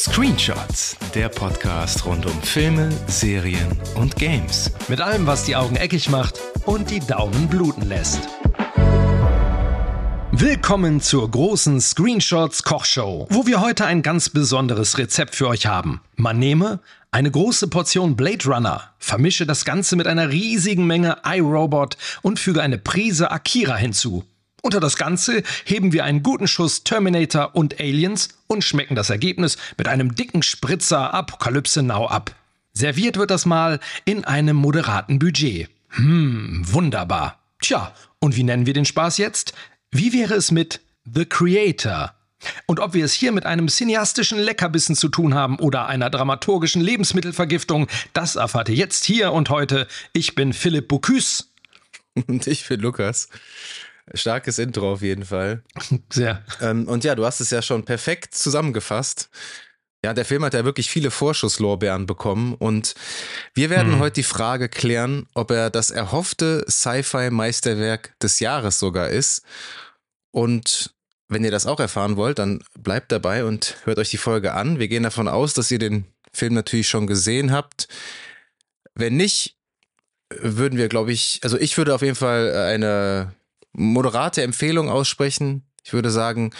Screenshots, der Podcast rund um Filme, Serien und Games. Mit allem, was die Augen eckig macht und die Daumen bluten lässt. Willkommen zur großen Screenshots Kochshow, wo wir heute ein ganz besonderes Rezept für euch haben. Man nehme eine große Portion Blade Runner, vermische das Ganze mit einer riesigen Menge iRobot und füge eine Prise Akira hinzu. Unter das Ganze heben wir einen guten Schuss Terminator und Aliens und schmecken das Ergebnis mit einem dicken Spritzer Apokalypse Now ab. Serviert wird das mal in einem moderaten Budget. Hm, wunderbar. Tja, und wie nennen wir den Spaß jetzt? Wie wäre es mit The Creator? Und ob wir es hier mit einem cineastischen Leckerbissen zu tun haben oder einer dramaturgischen Lebensmittelvergiftung, das erfahrt ihr jetzt hier und heute. Ich bin Philipp Bocuse. Und ich bin Lukas. Starkes Intro auf jeden Fall. Sehr. Ähm, und ja, du hast es ja schon perfekt zusammengefasst. Ja, der Film hat ja wirklich viele Vorschusslorbeeren bekommen und wir werden hm. heute die Frage klären, ob er das erhoffte Sci-Fi-Meisterwerk des Jahres sogar ist. Und wenn ihr das auch erfahren wollt, dann bleibt dabei und hört euch die Folge an. Wir gehen davon aus, dass ihr den Film natürlich schon gesehen habt. Wenn nicht, würden wir, glaube ich, also ich würde auf jeden Fall eine moderate Empfehlung aussprechen. Ich würde sagen,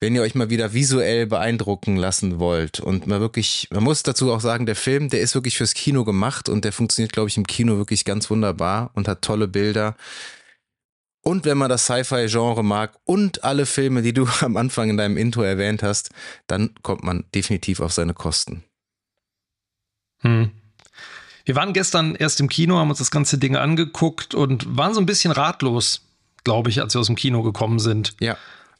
wenn ihr euch mal wieder visuell beeindrucken lassen wollt und mal wirklich, man muss dazu auch sagen, der Film, der ist wirklich fürs Kino gemacht und der funktioniert, glaube ich, im Kino wirklich ganz wunderbar und hat tolle Bilder. Und wenn man das Sci-Fi-Genre mag und alle Filme, die du am Anfang in deinem Intro erwähnt hast, dann kommt man definitiv auf seine Kosten. Hm. Wir waren gestern erst im Kino, haben uns das ganze Ding angeguckt und waren so ein bisschen ratlos, glaube ich, als wir aus dem Kino gekommen sind. Ja.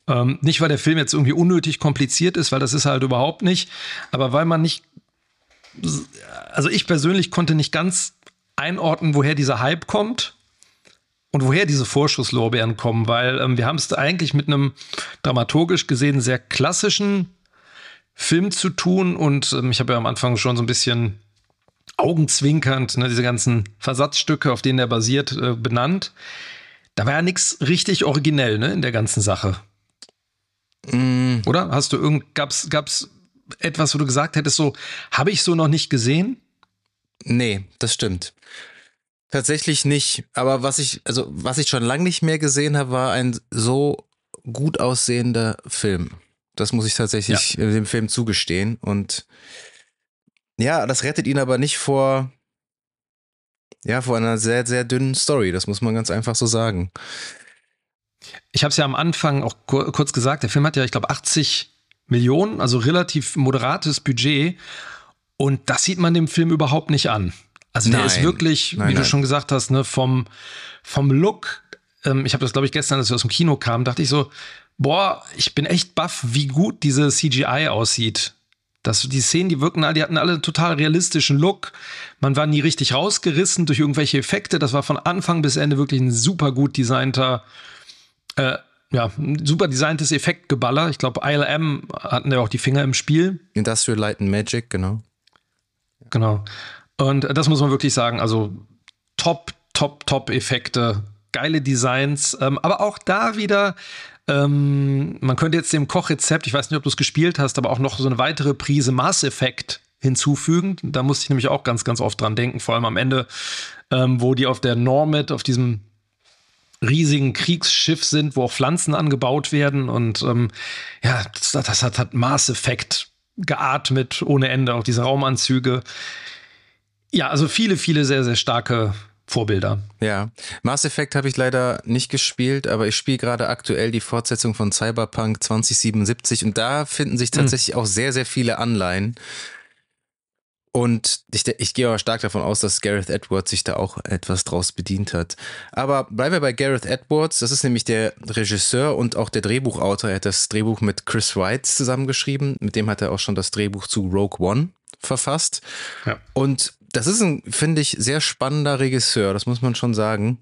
Ähm, nicht, weil der Film jetzt irgendwie unnötig kompliziert ist, weil das ist halt überhaupt nicht, aber weil man nicht, also ich persönlich konnte nicht ganz einordnen, woher dieser Hype kommt und woher diese Vorschusslorbeeren kommen, weil ähm, wir haben es eigentlich mit einem dramaturgisch gesehen sehr klassischen Film zu tun und ähm, ich habe ja am Anfang schon so ein bisschen augenzwinkernd ne, diese ganzen Versatzstücke, auf denen er basiert, äh, benannt. Da war ja nichts richtig originell, ne, in der ganzen Sache. Mm. Oder? Hast du irgend, gab's, gab's etwas, wo du gesagt hättest, so, habe ich so noch nicht gesehen? Nee, das stimmt. Tatsächlich nicht. Aber was ich, also was ich schon lange nicht mehr gesehen habe, war ein so gut aussehender Film. Das muss ich tatsächlich ja. dem Film zugestehen. Und ja, das rettet ihn aber nicht vor ja, vor einer sehr, sehr dünnen Story. Das muss man ganz einfach so sagen. Ich habe es ja am Anfang auch kurz gesagt, der Film hat ja, ich glaube, 80 Millionen, also relativ moderates Budget. Und das sieht man dem Film überhaupt nicht an. Also der nein. ist wirklich, nein, wie nein. du schon gesagt hast, ne, vom, vom Look, ähm, ich habe das, glaube ich, gestern, als wir aus dem Kino kamen, dachte ich so, boah, ich bin echt baff, wie gut diese CGI aussieht. Das, die Szenen, die wirken, die hatten alle einen total realistischen Look. Man war nie richtig rausgerissen durch irgendwelche Effekte. Das war von Anfang bis Ende wirklich ein super gut designter, äh, ja, super designtes Effektgeballer. Ich glaube, ILM hatten ja auch die Finger im Spiel. Industrial Light and Magic, genau. Genau. Und das muss man wirklich sagen. Also top, top, top Effekte, geile Designs, ähm, aber auch da wieder ähm, man könnte jetzt dem Kochrezept, ich weiß nicht, ob du es gespielt hast, aber auch noch so eine weitere Prise Mass Effect hinzufügen. Da musste ich nämlich auch ganz, ganz oft dran denken, vor allem am Ende, ähm, wo die auf der Normet, auf diesem riesigen Kriegsschiff sind, wo auch Pflanzen angebaut werden und ähm, ja, das, das, hat, hat Mass Effect geatmet ohne Ende, auch diese Raumanzüge. Ja, also viele, viele sehr, sehr starke Vorbilder. Ja, Mass Effect habe ich leider nicht gespielt, aber ich spiele gerade aktuell die Fortsetzung von Cyberpunk 2077 und da finden sich hm. tatsächlich mhm. auch sehr, sehr viele Anleihen. Und ich, ich gehe aber stark davon aus, dass Gareth Edwards sich da auch etwas draus bedient hat. Aber bleiben wir bei Gareth Edwards. Das ist nämlich der Regisseur und auch der Drehbuchautor. Er hat das Drehbuch mit Chris Wright zusammengeschrieben. Mit dem hat er auch schon das Drehbuch zu Rogue One verfasst. Ja. Und das ist ein, finde ich, sehr spannender Regisseur, das muss man schon sagen.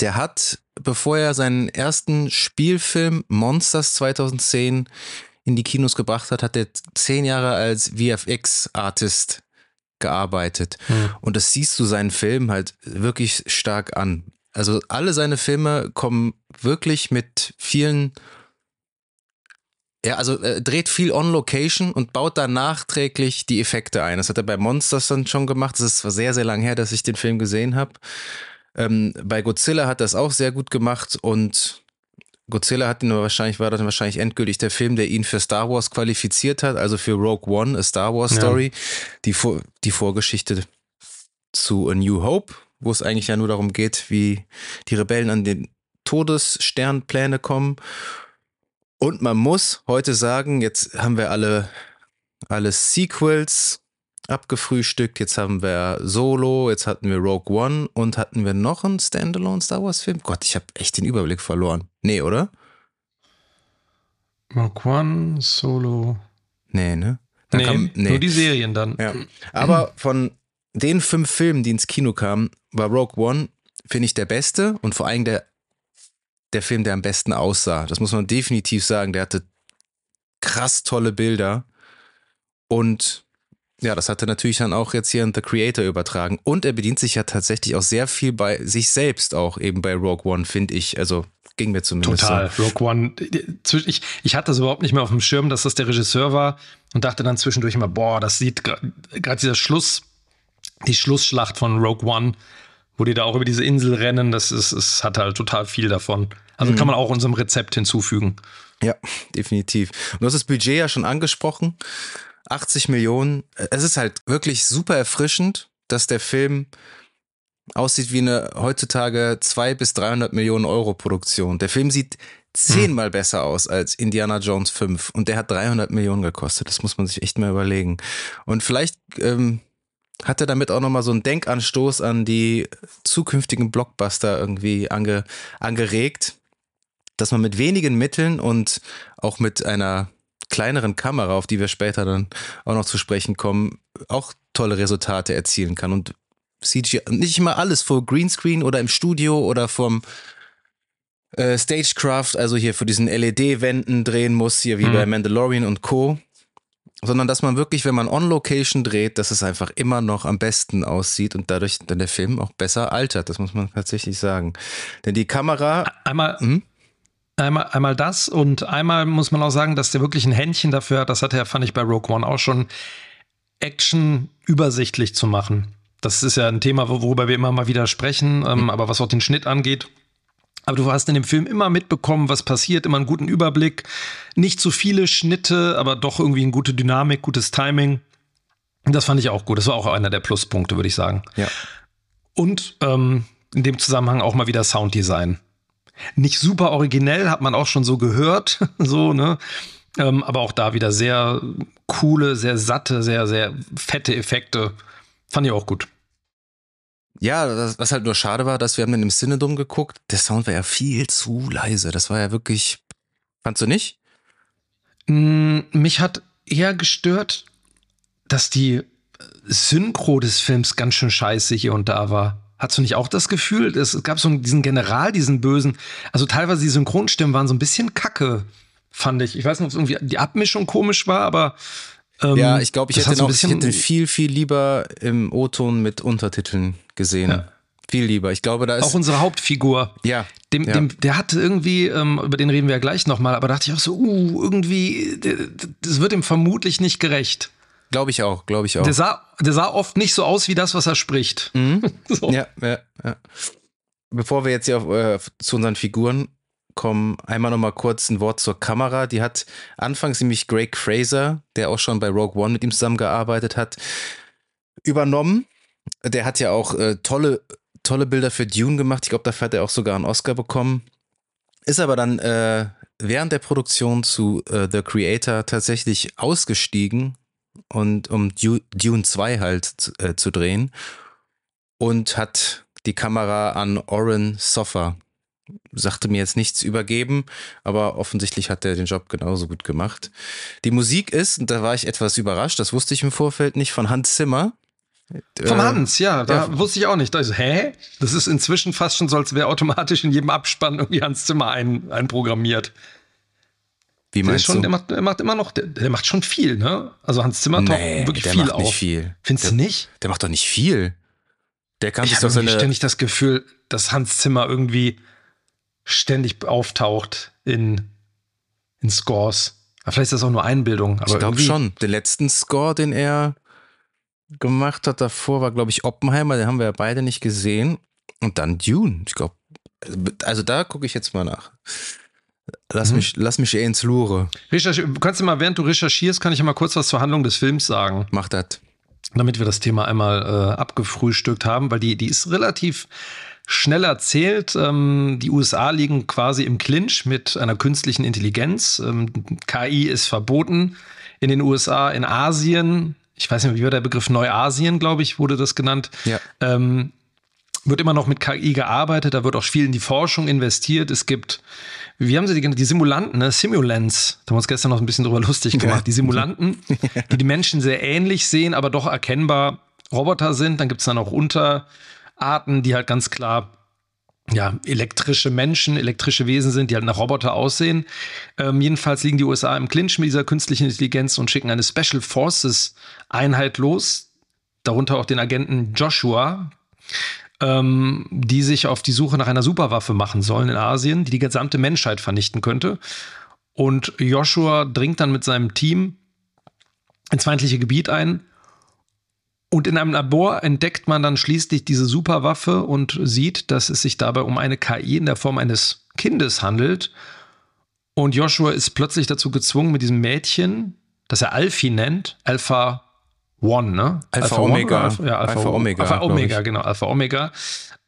Der hat, bevor er seinen ersten Spielfilm Monsters 2010 in die Kinos gebracht hat, hat er zehn Jahre als VFX-Artist gearbeitet. Hm. Und das siehst du seinen Film halt wirklich stark an. Also alle seine Filme kommen wirklich mit vielen Ja, also er dreht viel on Location und baut dann nachträglich die Effekte ein. Das hat er bei Monsters dann schon gemacht. Das ist zwar sehr, sehr lang her, dass ich den Film gesehen habe. Ähm, bei Godzilla hat er es auch sehr gut gemacht und Godzilla hat ihn wahrscheinlich, war dann wahrscheinlich endgültig der Film, der ihn für Star Wars qualifiziert hat, also für Rogue One, a Star Wars Story, ja. die, Vor die Vorgeschichte zu A New Hope, wo es eigentlich ja nur darum geht, wie die Rebellen an den Todessternpläne kommen. Und man muss heute sagen, jetzt haben wir alle, alle Sequels abgefrühstückt. Jetzt haben wir Solo, jetzt hatten wir Rogue One und hatten wir noch einen Standalone Star Wars Film. Gott, ich habe echt den Überblick verloren. Nee, oder? Rogue One, Solo. Nee, ne? nee, kam, nee, nur die Serien dann. Ja. Aber von den fünf Filmen, die ins Kino kamen, war Rogue One, finde ich, der beste und vor allem der der Film, der am besten aussah. Das muss man definitiv sagen. Der hatte krass tolle Bilder. Und ja, das hat er natürlich dann auch jetzt hier in The Creator übertragen. Und er bedient sich ja tatsächlich auch sehr viel bei sich selbst auch eben bei Rogue One, finde ich. Also ging mir zumindest Total. So. Rogue One. Ich, ich hatte das überhaupt nicht mehr auf dem Schirm, dass das der Regisseur war und dachte dann zwischendurch immer, boah, das sieht gerade dieser Schluss, die Schlussschlacht von Rogue One, wo die da auch über diese Insel rennen, das ist, es hat halt total viel davon. Also mhm. kann man auch unserem Rezept hinzufügen. Ja, definitiv. Und du hast das Budget ja schon angesprochen. 80 Millionen. Es ist halt wirklich super erfrischend, dass der Film aussieht wie eine heutzutage 200 bis 300 Millionen Euro Produktion. Der Film sieht zehnmal hm. besser aus als Indiana Jones 5 und der hat 300 Millionen gekostet. Das muss man sich echt mal überlegen. Und vielleicht ähm, hat er damit auch nochmal so einen Denkanstoß an die zukünftigen Blockbuster irgendwie ange, angeregt, dass man mit wenigen Mitteln und auch mit einer kleineren Kamera, auf die wir später dann auch noch zu sprechen kommen, auch tolle Resultate erzielen kann. Und CGI, nicht immer alles vor Greenscreen oder im Studio oder vom äh, Stagecraft, also hier für diesen LED-Wänden drehen muss, hier wie mhm. bei Mandalorian und Co sondern dass man wirklich, wenn man on Location dreht, dass es einfach immer noch am besten aussieht und dadurch dann der Film auch besser altert. Das muss man tatsächlich sagen. Denn die Kamera. Einmal. Hm? Einmal, einmal das und einmal muss man auch sagen, dass der wirklich ein Händchen dafür hat, das hatte er, fand ich bei Rogue One auch schon, Action übersichtlich zu machen. Das ist ja ein Thema, worüber wir immer mal wieder sprechen, ähm, mhm. aber was auch den Schnitt angeht, aber du hast in dem Film immer mitbekommen, was passiert, immer einen guten Überblick. Nicht zu viele Schnitte, aber doch irgendwie eine gute Dynamik, gutes Timing. Das fand ich auch gut. Das war auch einer der Pluspunkte, würde ich sagen. Ja. Und ähm, in dem Zusammenhang auch mal wieder Sounddesign. Nicht super originell, hat man auch schon so gehört, so, ne? Ähm, aber auch da wieder sehr coole, sehr satte, sehr, sehr fette Effekte. Fand ich auch gut. Ja, das, was halt nur schade war, dass wir haben dann im Cinedom geguckt. Der Sound war ja viel zu leise. Das war ja wirklich. Fandst du nicht? Mm, mich hat eher gestört, dass die Synchro des Films ganz schön scheiße hier und da war. Hast du nicht auch das Gefühl? Es gab so diesen General, diesen Bösen. Also teilweise die Synchronstimmen waren so ein bisschen kacke, fand ich. Ich weiß nicht, ob es irgendwie die Abmischung komisch war, aber ähm, ja, ich glaube, ich, hätte noch, ich hätte viel, viel lieber im O-Ton mit Untertiteln gesehen. Ja. Viel lieber. Ich glaube, da ist. Auch unsere Hauptfigur. Ja. Dem, ja. Dem, der hatte irgendwie, ähm, über den reden wir ja gleich nochmal, aber dachte ich auch so, uh, irgendwie, das wird ihm vermutlich nicht gerecht. Glaube ich auch, glaube ich auch. Der sah, der sah oft nicht so aus wie das, was er spricht. Mhm. so. Ja, ja, ja. Bevor wir jetzt hier auf, äh, zu unseren Figuren kommen, einmal noch mal kurz ein Wort zur Kamera. Die hat anfangs nämlich Greg Fraser, der auch schon bei Rogue One mit ihm zusammengearbeitet hat, übernommen. Der hat ja auch äh, tolle, tolle Bilder für Dune gemacht. Ich glaube, dafür hat er auch sogar einen Oscar bekommen. Ist aber dann äh, während der Produktion zu äh, The Creator tatsächlich ausgestiegen und um Dune 2 halt zu, äh, zu drehen und hat die Kamera an Oren Soffer sagte mir jetzt nichts übergeben, aber offensichtlich hat er den Job genauso gut gemacht. Die Musik ist, und da war ich etwas überrascht, das wusste ich im Vorfeld nicht, von Hans Zimmer. Von äh, Hans, ja, da ja. wusste ich auch nicht. Da ist, hä? Das ist inzwischen fast schon so, als wäre automatisch in jedem Abspann irgendwie Hans Zimmer ein, einprogrammiert. Wie meinst der schon, du? Der macht, der macht immer noch, der, der, macht schon viel, ne? Also Hans Zimmer taucht nee, wirklich der viel macht auf. Nicht viel. Findest du nicht? Der macht doch nicht viel. Der kann ich sich doch seine. Ich ständig das Gefühl, dass Hans Zimmer irgendwie ständig auftaucht in, in Scores. vielleicht ist das auch nur Einbildung. ich glaube schon. Den letzten Score, den er gemacht hat davor, war, glaube ich, Oppenheimer. Den haben wir ja beide nicht gesehen. Und dann Dune. Ich glaube, also da gucke ich jetzt mal nach. Lass, mhm. mich, lass mich eh ins Lure. Recherch kannst du mal, während du recherchierst, kann ich mal kurz was zur Handlung des Films sagen. Mach das. Damit wir das Thema einmal äh, abgefrühstückt haben, weil die, die ist relativ schnell erzählt. Ähm, die USA liegen quasi im Clinch mit einer künstlichen Intelligenz. Ähm, KI ist verboten in den USA, in Asien. Ich weiß nicht, wie war der Begriff Neuasien, glaube ich, wurde das genannt. Ja. Ähm, wird immer noch mit KI gearbeitet, da wird auch viel in die Forschung investiert. Es gibt, wie haben sie die, die Simulanten, ne? Simulants, da haben wir uns gestern noch ein bisschen drüber lustig gemacht. Die Simulanten, die die Menschen sehr ähnlich sehen, aber doch erkennbar Roboter sind. Dann gibt es dann auch Unterarten, die halt ganz klar ja, elektrische Menschen, elektrische Wesen sind, die halt nach Roboter aussehen. Ähm, jedenfalls liegen die USA im Clinch mit dieser künstlichen Intelligenz und schicken eine Special Forces Einheit los, darunter auch den Agenten Joshua, ähm, die sich auf die Suche nach einer Superwaffe machen sollen in Asien, die die gesamte Menschheit vernichten könnte. Und Joshua dringt dann mit seinem Team ins feindliche Gebiet ein. Und in einem Labor entdeckt man dann schließlich diese Superwaffe und sieht, dass es sich dabei um eine KI in der Form eines Kindes handelt. Und Joshua ist plötzlich dazu gezwungen, mit diesem Mädchen, das er Alfie nennt, Alpha One, ne? Alpha, Alpha Omega. Alpha, ja, Alpha, Alpha Omega. Alpha Omega, genau, Alpha Omega.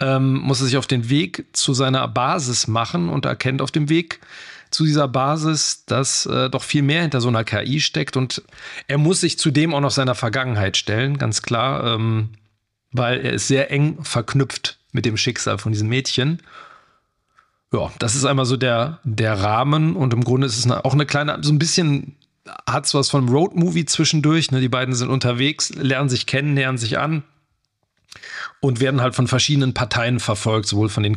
Ähm, muss er sich auf den Weg zu seiner Basis machen und erkennt auf dem Weg zu dieser Basis, dass äh, doch viel mehr hinter so einer KI steckt und er muss sich zudem auch noch seiner Vergangenheit stellen, ganz klar, ähm, weil er ist sehr eng verknüpft mit dem Schicksal von diesem Mädchen. Ja, das ist einmal so der, der Rahmen und im Grunde ist es eine, auch eine kleine, so ein bisschen hat es was von Roadmovie zwischendurch. Ne? Die beiden sind unterwegs, lernen sich kennen, nähern sich an und werden halt von verschiedenen Parteien verfolgt, sowohl von den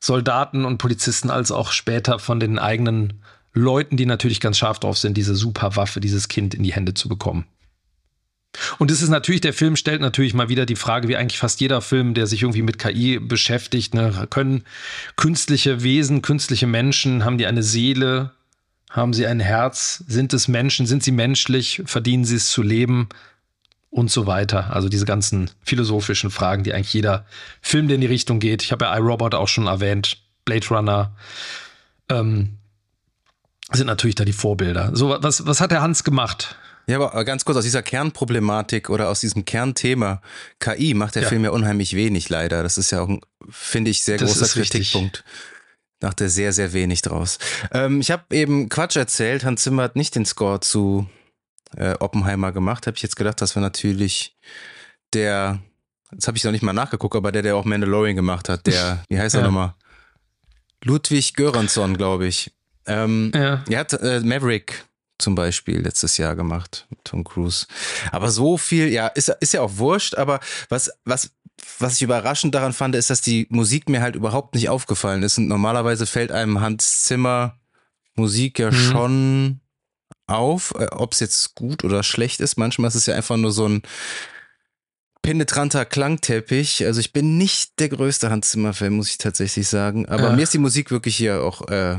KI-Soldaten und Polizisten als auch später von den eigenen Leuten, die natürlich ganz scharf drauf sind, diese Superwaffe, dieses Kind in die Hände zu bekommen. Und es ist natürlich, der Film stellt natürlich mal wieder die Frage, wie eigentlich fast jeder Film, der sich irgendwie mit KI beschäftigt, ne, können künstliche Wesen, künstliche Menschen, haben die eine Seele, haben sie ein Herz? Sind es Menschen? Sind sie menschlich? Verdienen sie es zu leben? Und so weiter. Also diese ganzen philosophischen Fragen, die eigentlich jeder Film, der in die Richtung geht. Ich habe ja iRobot auch schon erwähnt, Blade Runner. Ähm, sind natürlich da die Vorbilder. So, was, was hat der Hans gemacht? Ja, aber ganz kurz aus dieser Kernproblematik oder aus diesem Kernthema KI macht der ja. Film ja unheimlich wenig leider. Das ist ja auch, finde ich, sehr das großer Kritikpunkt. Richtig dachte sehr, sehr wenig draus. Ähm, ich habe eben Quatsch erzählt. Hans Zimmer hat nicht den Score zu äh, Oppenheimer gemacht. Habe ich jetzt gedacht, das war natürlich der, jetzt habe ich noch nicht mal nachgeguckt, aber der, der auch Mandalorian gemacht hat, der, wie heißt er ja. nochmal? Ludwig Göransson, glaube ich. Ähm, ja. Er hat äh, Maverick zum Beispiel letztes Jahr gemacht, Tom Cruise. Aber so viel, ja, ist, ist ja auch wurscht, aber was, was was ich überraschend daran fand, ist, dass die Musik mir halt überhaupt nicht aufgefallen ist. Und normalerweise fällt einem Hans Zimmer Musik ja mhm. schon auf, äh, ob es jetzt gut oder schlecht ist. Manchmal ist es ja einfach nur so ein penetranter Klangteppich. Also ich bin nicht der größte Hans Zimmer-Fan, muss ich tatsächlich sagen. Aber ja. mir ist die Musik wirklich hier auch äh,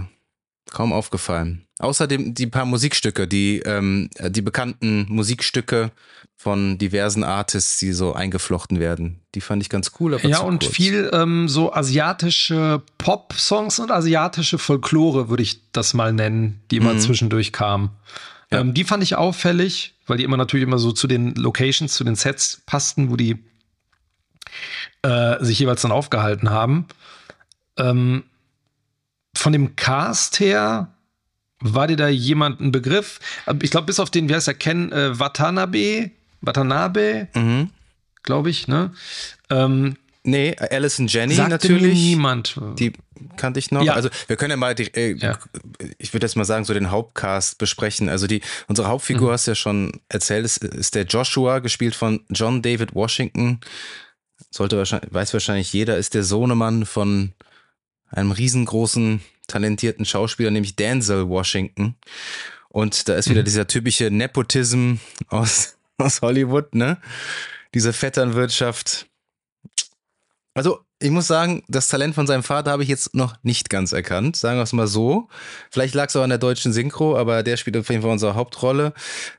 kaum aufgefallen. Außerdem die paar Musikstücke, die, ähm, die bekannten Musikstücke von diversen Artists, die so eingeflochten werden. Die fand ich ganz cool. ja, und kurz. viel ähm, so asiatische Pop-Songs und asiatische Folklore, würde ich das mal nennen, die immer mhm. zwischendurch kamen. Ja. Ähm, die fand ich auffällig, weil die immer natürlich immer so zu den Locations, zu den Sets passten, wo die äh, sich jeweils dann aufgehalten haben. Ähm, von dem Cast her war dir da jemand ein Begriff? Ich glaube, bis auf den, wie heißt er, Ken äh, Watanabe, Watanabe, mhm. glaube ich, ne? Ähm, nee, Alison Jenny natürlich. niemand. Die kannte ich noch. Ja. Also wir können ja mal, die, äh, ja. ich würde jetzt mal sagen, so den Hauptcast besprechen. Also die, unsere Hauptfigur mhm. hast ja schon erzählt, ist, ist der Joshua, gespielt von John David Washington. Sollte wahrscheinlich, weiß wahrscheinlich jeder, ist der Sohnemann von einem riesengroßen, talentierten Schauspieler, nämlich Denzel Washington. Und da ist wieder mhm. dieser typische Nepotism aus, aus Hollywood, ne? Diese Vetternwirtschaft. Also, ich muss sagen, das Talent von seinem Vater habe ich jetzt noch nicht ganz erkannt, sagen wir es mal so. Vielleicht lag es auch an der deutschen Synchro, aber der spielt auf jeden Fall unsere Hauptrolle.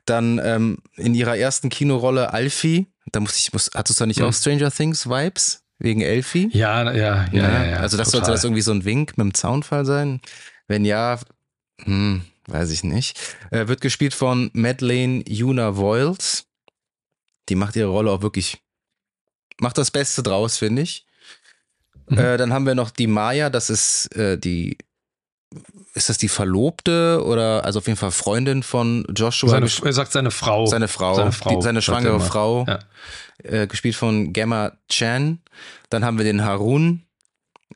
Dann ähm, in ihrer ersten Kinorolle Alfie, da musste ich, muss, hattest du da nicht hm. auch Stranger Things Vibes? Wegen Elfie? Ja, ja, ja, ja. ja, also das total. sollte das irgendwie so ein Wink mit dem Zaunfall sein? Wenn ja, hm, weiß ich nicht. Äh, wird gespielt von Madeleine Yuna Voiles. Die macht ihre Rolle auch wirklich, macht das Beste draus, finde ich. Mhm. Äh, dann haben wir noch die Maya, das ist äh, die, ist das die Verlobte oder also auf jeden Fall Freundin von Joshua? Seine, er sagt seine Frau. Seine Frau, seine, Frau, die, seine schwangere Frau, ja. äh, gespielt von Gemma Chan. Dann haben wir den Harun,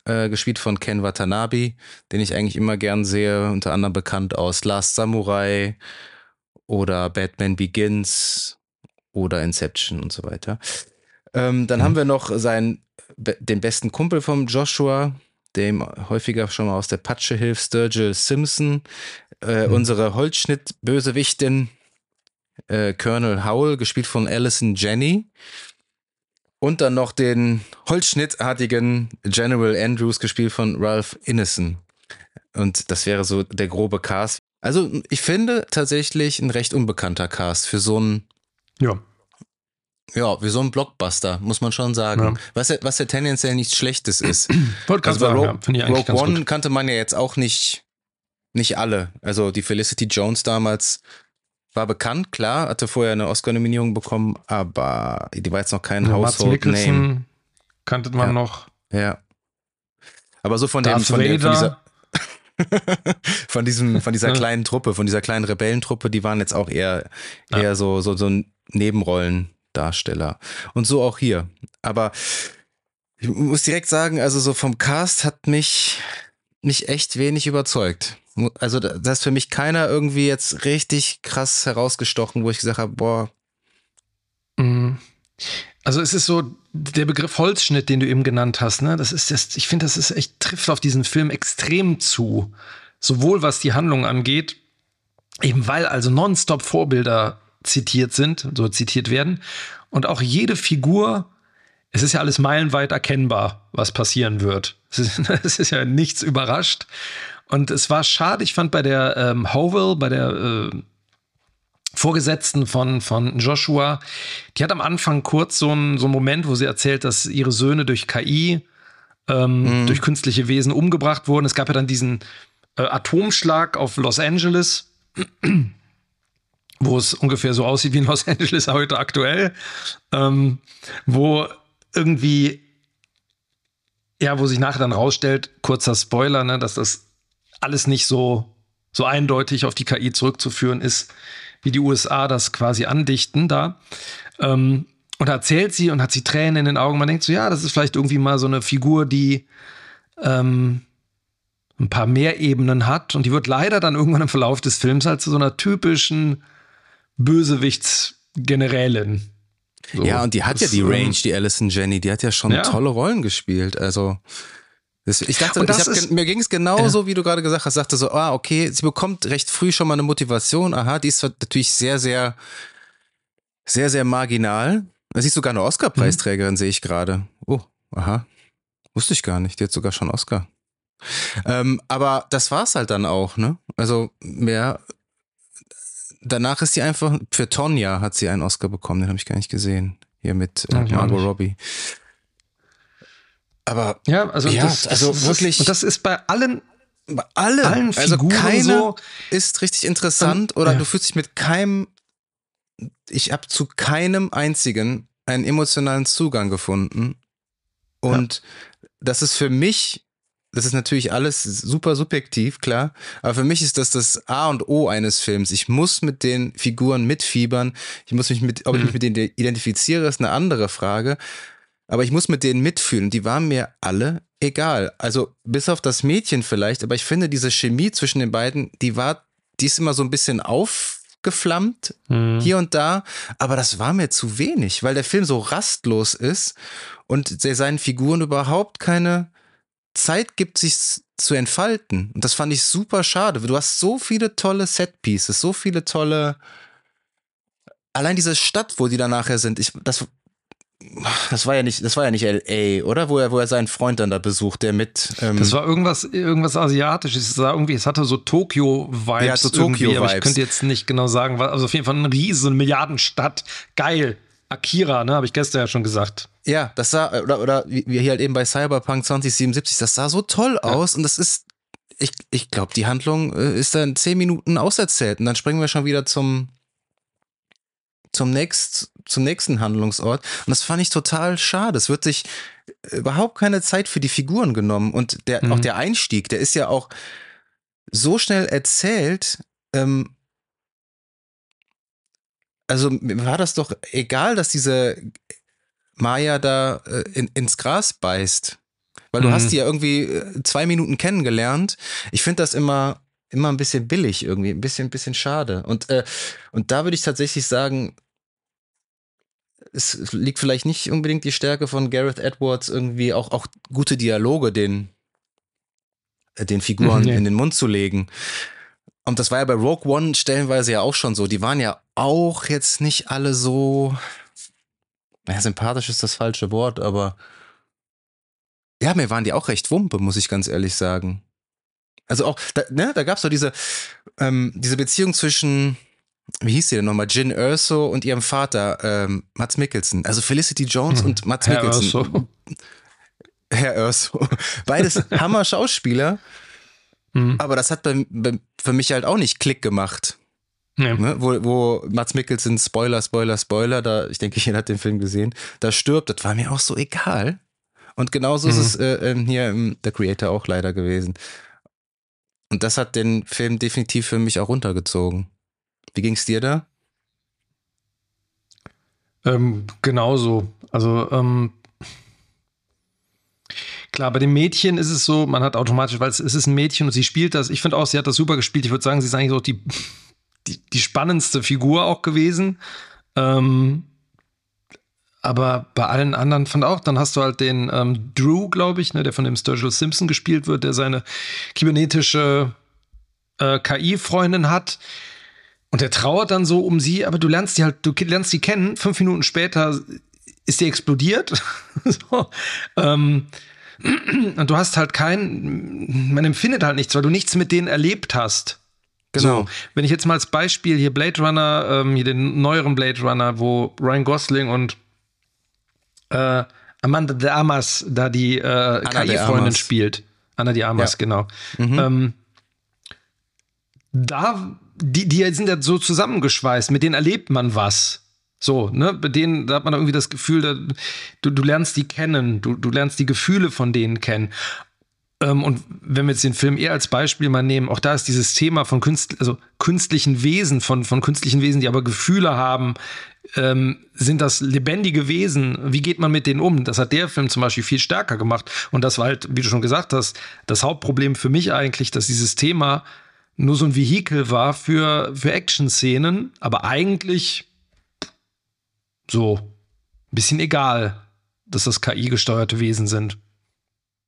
äh, gespielt von Ken Watanabe, den ich eigentlich immer gern sehe, unter anderem bekannt aus Last Samurai oder Batman Begins oder Inception und so weiter. Ähm, dann mhm. haben wir noch seinen den besten Kumpel von Joshua, dem häufiger schon mal aus der Patsche hilft, Sturgill Simpson, äh, mhm. unsere Holzschnitt-Bösewichtin äh, Colonel Howell, gespielt von Alison Jenny. Und dann noch den holzschnittartigen General Andrews, gespielt von Ralph Innocent. Und das wäre so der grobe Cast. Also ich finde tatsächlich ein recht unbekannter Cast für so einen ja. Ja, wie so ein Blockbuster, muss man schon sagen. Ja. Was, ja, was ja tendenziell nichts Schlechtes ist. Wollte also sagen, Rogue, ja, Rogue One gut. kannte man ja jetzt auch nicht, nicht alle. Also die Felicity Jones damals war bekannt, klar, hatte vorher eine Oscar-Nominierung bekommen, aber die war jetzt noch kein ja, Household Name. Kannte man ja. noch. Ja. Aber so von dem, von, dem, von dieser, von diesem, von dieser kleinen Truppe, von dieser kleinen Rebellentruppe, die waren jetzt auch eher, eher so, so, so Nebenrollen. Darsteller. Und so auch hier. Aber ich muss direkt sagen, also so vom Cast hat mich nicht echt wenig überzeugt. Also da ist für mich keiner irgendwie jetzt richtig krass herausgestochen, wo ich gesagt habe, boah. Mhm. Also es ist so der Begriff Holzschnitt, den du eben genannt hast, ne? Das ist das, ich finde, das ist echt trifft auf diesen Film extrem zu. Sowohl was die Handlung angeht, eben weil also nonstop Vorbilder zitiert sind, so zitiert werden. Und auch jede Figur, es ist ja alles meilenweit erkennbar, was passieren wird. Es ist, es ist ja nichts überrascht. Und es war schade, ich fand bei der ähm, Howell, bei der äh, Vorgesetzten von, von Joshua, die hat am Anfang kurz so einen so Moment, wo sie erzählt, dass ihre Söhne durch KI, ähm, mhm. durch künstliche Wesen umgebracht wurden. Es gab ja dann diesen äh, Atomschlag auf Los Angeles wo es ungefähr so aussieht wie in Los Angeles heute aktuell, ähm, wo irgendwie, ja, wo sich nachher dann rausstellt, kurzer Spoiler, ne, dass das alles nicht so, so eindeutig auf die KI zurückzuführen ist, wie die USA das quasi andichten da. Ähm, und erzählt sie und hat sie Tränen in den Augen. Man denkt so, ja, das ist vielleicht irgendwie mal so eine Figur, die ähm, ein paar mehr Ebenen hat. Und die wird leider dann irgendwann im Verlauf des Films halt zu so einer typischen Bösewichtsgenerälin. So, ja, und die hat ja die ähm, Range, die Alison Jenny, die hat ja schon ja. tolle Rollen gespielt. Also das, ich dachte, ich hab, ist, mir ging es genauso, ja. wie du gerade gesagt hast, sagte so, ah, okay, sie bekommt recht früh schon mal eine Motivation. Aha, die ist natürlich sehr, sehr, sehr, sehr marginal. Sie ist sogar eine Oscar-Preisträgerin, mhm. sehe ich gerade. Oh, aha. Wusste ich gar nicht. Die hat sogar schon Oscar. Ähm, aber das war's halt dann auch, ne? Also mehr danach ist sie einfach, für Tonja hat sie einen Oscar bekommen, den habe ich gar nicht gesehen. Hier mit äh, Margot Robbie. Aber ja, also, ja, das, also das wirklich. Ist, und das ist bei allen, bei alle, allen also keine so, ist richtig interessant und, oder ja. du fühlst dich mit keinem, ich habe zu keinem einzigen einen emotionalen Zugang gefunden. Und ja. das ist für mich das ist natürlich alles super subjektiv, klar. Aber für mich ist das das A und O eines Films. Ich muss mit den Figuren mitfiebern. Ich muss mich mit, ob ich mich mhm. mit denen identifiziere, ist eine andere Frage. Aber ich muss mit denen mitfühlen. Die waren mir alle egal. Also bis auf das Mädchen vielleicht. Aber ich finde diese Chemie zwischen den beiden, die war, die ist immer so ein bisschen aufgeflammt mhm. hier und da. Aber das war mir zu wenig, weil der Film so rastlos ist und seinen Figuren überhaupt keine Zeit gibt, sich zu entfalten. Und das fand ich super schade. Du hast so viele tolle Setpieces, so viele tolle. Allein diese Stadt, wo die da nachher sind, ich, das, das war ja nicht, das war ja nicht LA, oder? Wo er, wo er seinen Freund dann da besucht, der mit. Ähm das war irgendwas, irgendwas Asiatisches. Es, irgendwie, es hatte so Tokio-Vibes. Ja, so Tokio-Vibes. Ich könnte jetzt nicht genau sagen, also auf jeden Fall eine riesen Milliardenstadt. Geil. Akira, ne, habe ich gestern ja schon gesagt. Ja, das sah, oder, oder wie hier halt eben bei Cyberpunk 2077, das sah so toll aus ja. und das ist, ich, ich glaube, die Handlung äh, ist dann zehn Minuten auserzählt und dann springen wir schon wieder zum, zum, nächst, zum nächsten Handlungsort. Und das fand ich total schade. Es wird sich überhaupt keine Zeit für die Figuren genommen. Und der, mhm. auch der Einstieg, der ist ja auch so schnell erzählt. Ähm, also mir war das doch egal, dass diese Maya da äh, in, ins Gras beißt. Weil du mhm. hast die ja irgendwie äh, zwei Minuten kennengelernt. Ich finde das immer, immer ein bisschen billig irgendwie, ein bisschen, ein bisschen schade. Und, äh, und da würde ich tatsächlich sagen, es liegt vielleicht nicht unbedingt die Stärke von Gareth Edwards, irgendwie auch, auch gute Dialoge den, äh, den Figuren mhm, nee. in den Mund zu legen. Und das war ja bei Rogue One stellenweise ja auch schon so. Die waren ja auch jetzt nicht alle so, naja, sympathisch ist das falsche Wort, aber ja, mir waren die auch recht wumpe, muss ich ganz ehrlich sagen. Also auch, da, ne, da gab es doch diese, ähm, diese Beziehung zwischen wie hieß sie denn nochmal? Jin Erso und ihrem Vater, ähm, Mats Mikkelsen. Also Felicity Jones hm. und Mats Herr Mikkelsen. Erso. Herr Erso. Beides Hammer-Schauspieler. Hm. Aber das hat bei, bei, für mich halt auch nicht Klick gemacht. Ja. Ne? Wo, wo Mats Mikkelsen, Spoiler, Spoiler, Spoiler, da, ich denke, jeder hat den Film gesehen, da stirbt, das war mir auch so egal. Und genauso mhm. ist es äh, ähm, hier im The Creator auch leider gewesen. Und das hat den Film definitiv für mich auch runtergezogen. Wie ging es dir da? Ähm, genauso. Also, ähm, klar, bei dem Mädchen ist es so, man hat automatisch, weil es, es ist ein Mädchen und sie spielt das. Ich finde auch, sie hat das super gespielt. Ich würde sagen, sie ist eigentlich so die, die, die spannendste Figur auch gewesen. Ähm, aber bei allen anderen fand auch, dann hast du halt den ähm, Drew, glaube ich, ne, der von dem Sturgill Simpson gespielt wird, der seine kybernetische äh, KI-Freundin hat. Und er trauert dann so um sie, aber du lernst die halt, du lernst die kennen, fünf Minuten später ist die explodiert. so, ähm, und du hast halt kein, man empfindet halt nichts, weil du nichts mit denen erlebt hast. Genau. So, wenn ich jetzt mal als Beispiel hier Blade Runner, ähm, hier den neueren Blade Runner, wo Ryan Gosling und äh, Amanda de Amas da die äh, KI-Freundin spielt. Anna de Amas, ja. genau. Mhm. Ähm, da die, die sind ja so zusammengeschweißt, mit denen erlebt man was. So, ne, bei denen, da hat man irgendwie das Gefühl, da, du, du lernst die kennen, du, du lernst die Gefühle von denen kennen. Ähm, und wenn wir jetzt den Film eher als Beispiel mal nehmen, auch da ist dieses Thema von Künstl also künstlichen Wesen, von, von künstlichen Wesen, die aber Gefühle haben, ähm, sind das lebendige Wesen? Wie geht man mit denen um? Das hat der Film zum Beispiel viel stärker gemacht. Und das war halt, wie du schon gesagt hast, das Hauptproblem für mich eigentlich, dass dieses Thema nur so ein Vehikel war für, für Action-Szenen, aber eigentlich so ein bisschen egal, dass das KI-gesteuerte Wesen sind.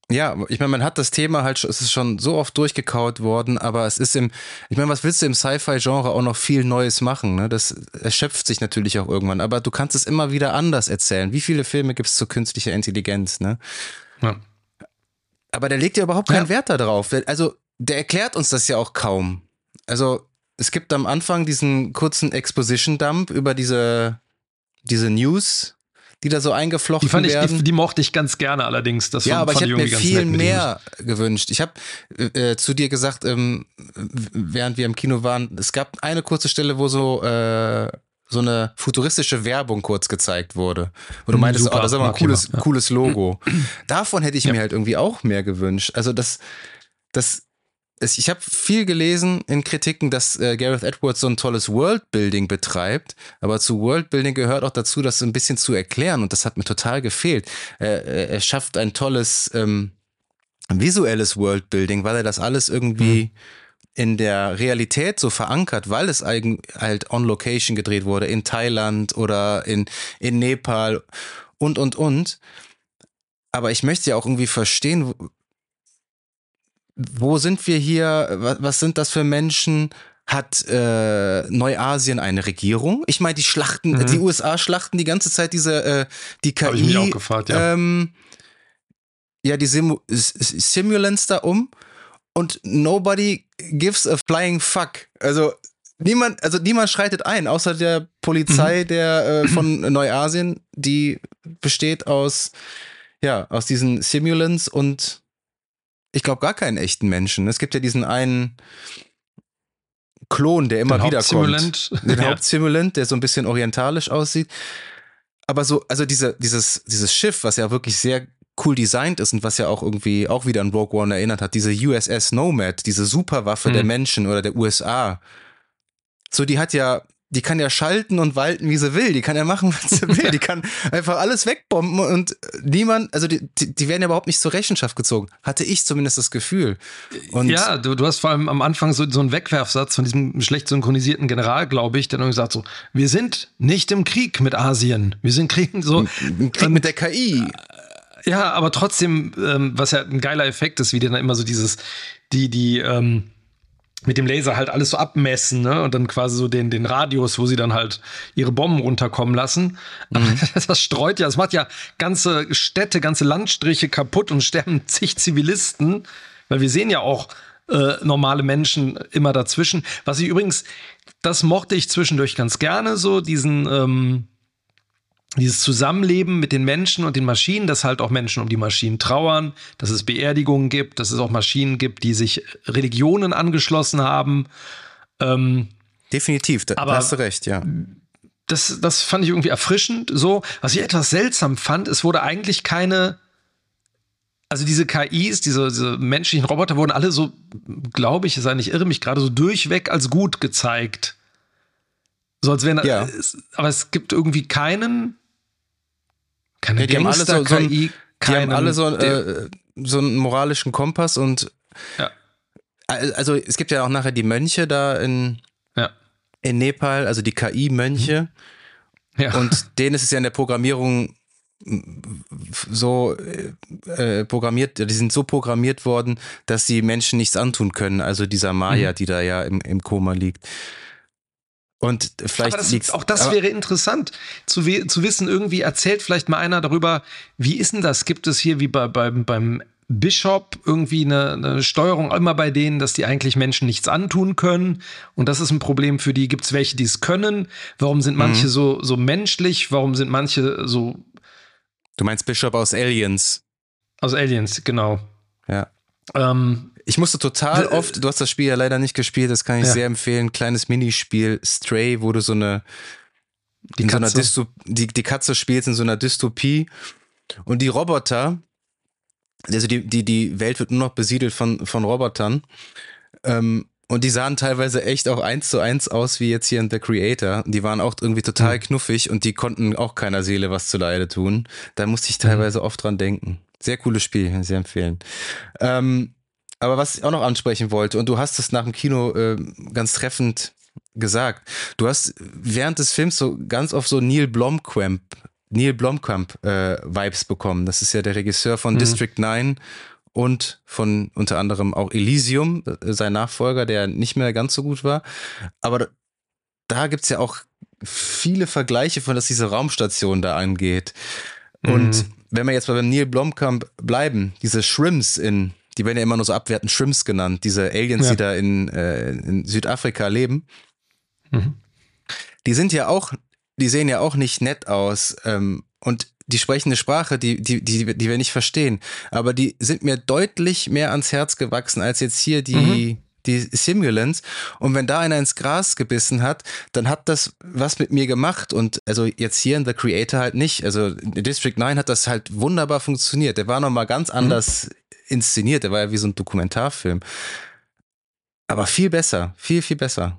Ja, ich meine, man hat das Thema halt, es ist schon so oft durchgekaut worden, aber es ist im, ich meine, was willst du im Sci-Fi-Genre auch noch viel Neues machen? Ne? Das erschöpft sich natürlich auch irgendwann, aber du kannst es immer wieder anders erzählen. Wie viele Filme gibt es zu künstlicher Intelligenz? Ne? Ja. Aber der legt ja überhaupt keinen ja. Wert darauf. Also der erklärt uns das ja auch kaum. Also es gibt am Anfang diesen kurzen Exposition-Dump über diese, diese News, die da so eingeflochten die fand werden. Ich, die, die, mochte ich ganz gerne allerdings. Das ja, aber ich hätte mir viel mehr gewünscht. Ich habe äh, zu dir gesagt, ähm, während wir im Kino waren, es gab eine kurze Stelle, wo so äh, so eine futuristische Werbung kurz gezeigt wurde. Wo du hm, meintest, Super, oh, das ist aber ein cooles, ja. cooles Logo. Davon hätte ich ja. mir halt irgendwie auch mehr gewünscht. Also das, das ich habe viel gelesen in Kritiken, dass äh, Gareth Edwards so ein tolles Worldbuilding betreibt, aber zu Worldbuilding gehört auch dazu, das so ein bisschen zu erklären und das hat mir total gefehlt. Äh, er schafft ein tolles ähm, visuelles Worldbuilding, weil er das alles irgendwie mhm. in der Realität so verankert, weil es halt on Location gedreht wurde, in Thailand oder in, in Nepal und, und, und. Aber ich möchte ja auch irgendwie verstehen, wo sind wir hier, was, was sind das für Menschen hat äh, Neuasien eine Regierung? Ich meine, die schlachten, mhm. die USA schlachten die ganze Zeit diese äh, die KI. Hab ich mich auch gefragt, ja. Ähm, ja, die Simu Simulants da um und nobody gives a flying fuck. Also niemand, also niemand schreitet ein, außer der Polizei mhm. der äh, von Neuasien, die besteht aus ja aus diesen Simulants und ich glaube gar keinen echten Menschen. Es gibt ja diesen einen Klon, der immer wieder kommt. Den ja. Hauptsimulant, der so ein bisschen orientalisch aussieht. Aber so, also diese, dieses, dieses Schiff, was ja wirklich sehr cool designt ist und was ja auch irgendwie auch wieder an Rogue One erinnert hat, diese USS Nomad, diese Superwaffe mhm. der Menschen oder der USA. So, die hat ja die kann ja schalten und walten, wie sie will. Die kann ja machen, was sie will. Die kann einfach alles wegbomben und niemand, also die, die werden ja überhaupt nicht zur Rechenschaft gezogen. Hatte ich zumindest das Gefühl. Und ja, du, du hast vor allem am Anfang so, so einen Wegwerfsatz von diesem schlecht synchronisierten General, glaube ich, der dann gesagt so, wir sind nicht im Krieg mit Asien. Wir sind Krieg so. Im Krieg mit der KI. Ja, aber trotzdem, ähm, was ja ein geiler Effekt ist, wie die dann immer so dieses, die, die, ähm, mit dem Laser halt alles so abmessen, ne? Und dann quasi so den, den Radius, wo sie dann halt ihre Bomben runterkommen lassen. Mhm. Das streut ja, das macht ja ganze Städte, ganze Landstriche kaputt und sterben zig Zivilisten, weil wir sehen ja auch äh, normale Menschen immer dazwischen. Was ich übrigens, das mochte ich zwischendurch ganz gerne, so diesen, ähm, dieses Zusammenleben mit den Menschen und den Maschinen, dass halt auch Menschen um die Maschinen trauern, dass es Beerdigungen gibt, dass es auch Maschinen gibt, die sich Religionen angeschlossen haben. Ähm, Definitiv, da aber hast du recht, ja. Das, das fand ich irgendwie erfrischend. So, was ich etwas seltsam fand, es wurde eigentlich keine, also diese KIs, diese, diese menschlichen Roboter wurden alle so, glaube ich, sei nicht irre, mich gerade so durchweg als gut gezeigt. So als wären, ja. aber es gibt irgendwie keinen, keine ja, die haben alle so, so ein, die haben alle so, äh, so einen moralischen Kompass und ja. also es gibt ja auch nachher die Mönche da in, ja. in Nepal, also die KI-Mönche. Mhm. Ja. Und denen ist es ja in der Programmierung so äh, programmiert, die sind so programmiert worden, dass sie Menschen nichts antun können. Also dieser Maya, mhm. die da ja im, im Koma liegt. Und vielleicht aber das, auch das wäre interessant zu, zu wissen, irgendwie erzählt vielleicht mal einer darüber, wie ist denn das? Gibt es hier wie bei, beim, beim Bishop irgendwie eine, eine, Steuerung immer bei denen, dass die eigentlich Menschen nichts antun können? Und das ist ein Problem für die. Gibt es welche, die es können? Warum sind manche mhm. so, so menschlich? Warum sind manche so. Du meinst Bishop aus Aliens? Aus Aliens, genau. Ja. Ähm, ich musste total oft, du hast das Spiel ja leider nicht gespielt, das kann ich ja. sehr empfehlen, kleines Minispiel, Stray, wo du so eine, die in Katze. so einer die, die Katze spielst in so einer Dystopie und die Roboter, also die, die, die Welt wird nur noch besiedelt von, von Robotern. Ähm, und die sahen teilweise echt auch eins zu eins aus wie jetzt hier in The Creator. Die waren auch irgendwie total mhm. knuffig und die konnten auch keiner Seele was zu Leide tun. Da musste ich teilweise mhm. oft dran denken. Sehr cooles Spiel, sehr empfehlen. Ähm, aber was ich auch noch ansprechen wollte, und du hast es nach dem Kino äh, ganz treffend gesagt, du hast während des Films so ganz oft so Neil Blomkamp, Neil Blomkamp äh, Vibes bekommen. Das ist ja der Regisseur von mhm. District 9 und von unter anderem auch Elysium, äh, sein Nachfolger, der nicht mehr ganz so gut war. Aber da gibt's ja auch viele Vergleiche von, dass diese Raumstation da angeht. Und mhm. wenn wir jetzt beim Neil Blomkamp bleiben, diese Shrimps in die werden ja immer nur so abwertend Shrimps genannt, diese Aliens, ja. die da in, äh, in Südafrika leben. Mhm. Die sind ja auch, die sehen ja auch nicht nett aus. Ähm, und die sprechen eine Sprache, die, die, die, die wir nicht verstehen. Aber die sind mir deutlich mehr ans Herz gewachsen als jetzt hier die, mhm. die Simulants. Und wenn da einer ins Gras gebissen hat, dann hat das was mit mir gemacht. Und also jetzt hier in The Creator halt nicht. Also District 9 hat das halt wunderbar funktioniert. Der war nochmal ganz mhm. anders mhm inszeniert. Der war ja wie so ein Dokumentarfilm. Aber viel besser, viel, viel besser.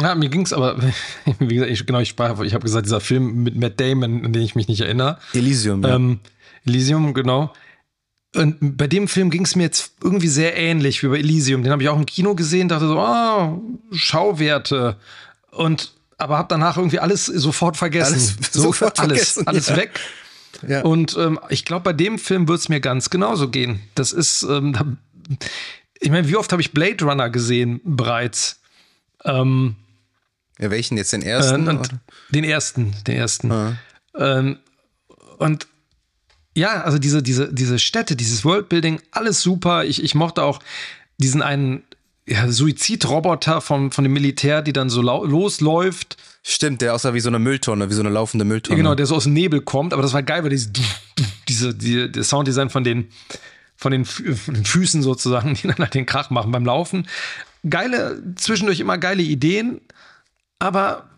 Ja, mir ging es aber, wie gesagt, ich, genau, ich sprach, ich habe gesagt, dieser Film mit Matt Damon, an den ich mich nicht erinnere. Elysium, ja. Ähm, Elysium, genau. Und bei dem Film ging es mir jetzt irgendwie sehr ähnlich wie bei Elysium. Den habe ich auch im Kino gesehen, dachte so, oh, Schauwerte. Und aber habe danach irgendwie alles sofort vergessen. Alles, so, sofort alles, vergessen, alles ja. weg. Ja. Und ähm, ich glaube, bei dem Film wird es mir ganz genauso gehen. Das ist, ähm, ich meine, wie oft habe ich Blade Runner gesehen bereits? Ähm, ja, welchen jetzt? Den ersten? Äh, den ersten, den ersten. Ah. Ähm, und ja, also diese, diese, diese Städte, dieses Worldbuilding, alles super. Ich, ich mochte auch diesen einen ja, Suizidroboter von, von dem Militär, die dann so losläuft. Stimmt, der aussah wie so eine Mülltonne, wie so eine laufende Mülltonne. Genau, der so aus dem Nebel kommt, aber das war geil, weil diese, diese, die, der Sounddesign von den, von den, von den Füßen sozusagen, die dann halt den Krach machen beim Laufen. Geile, zwischendurch immer geile Ideen, aber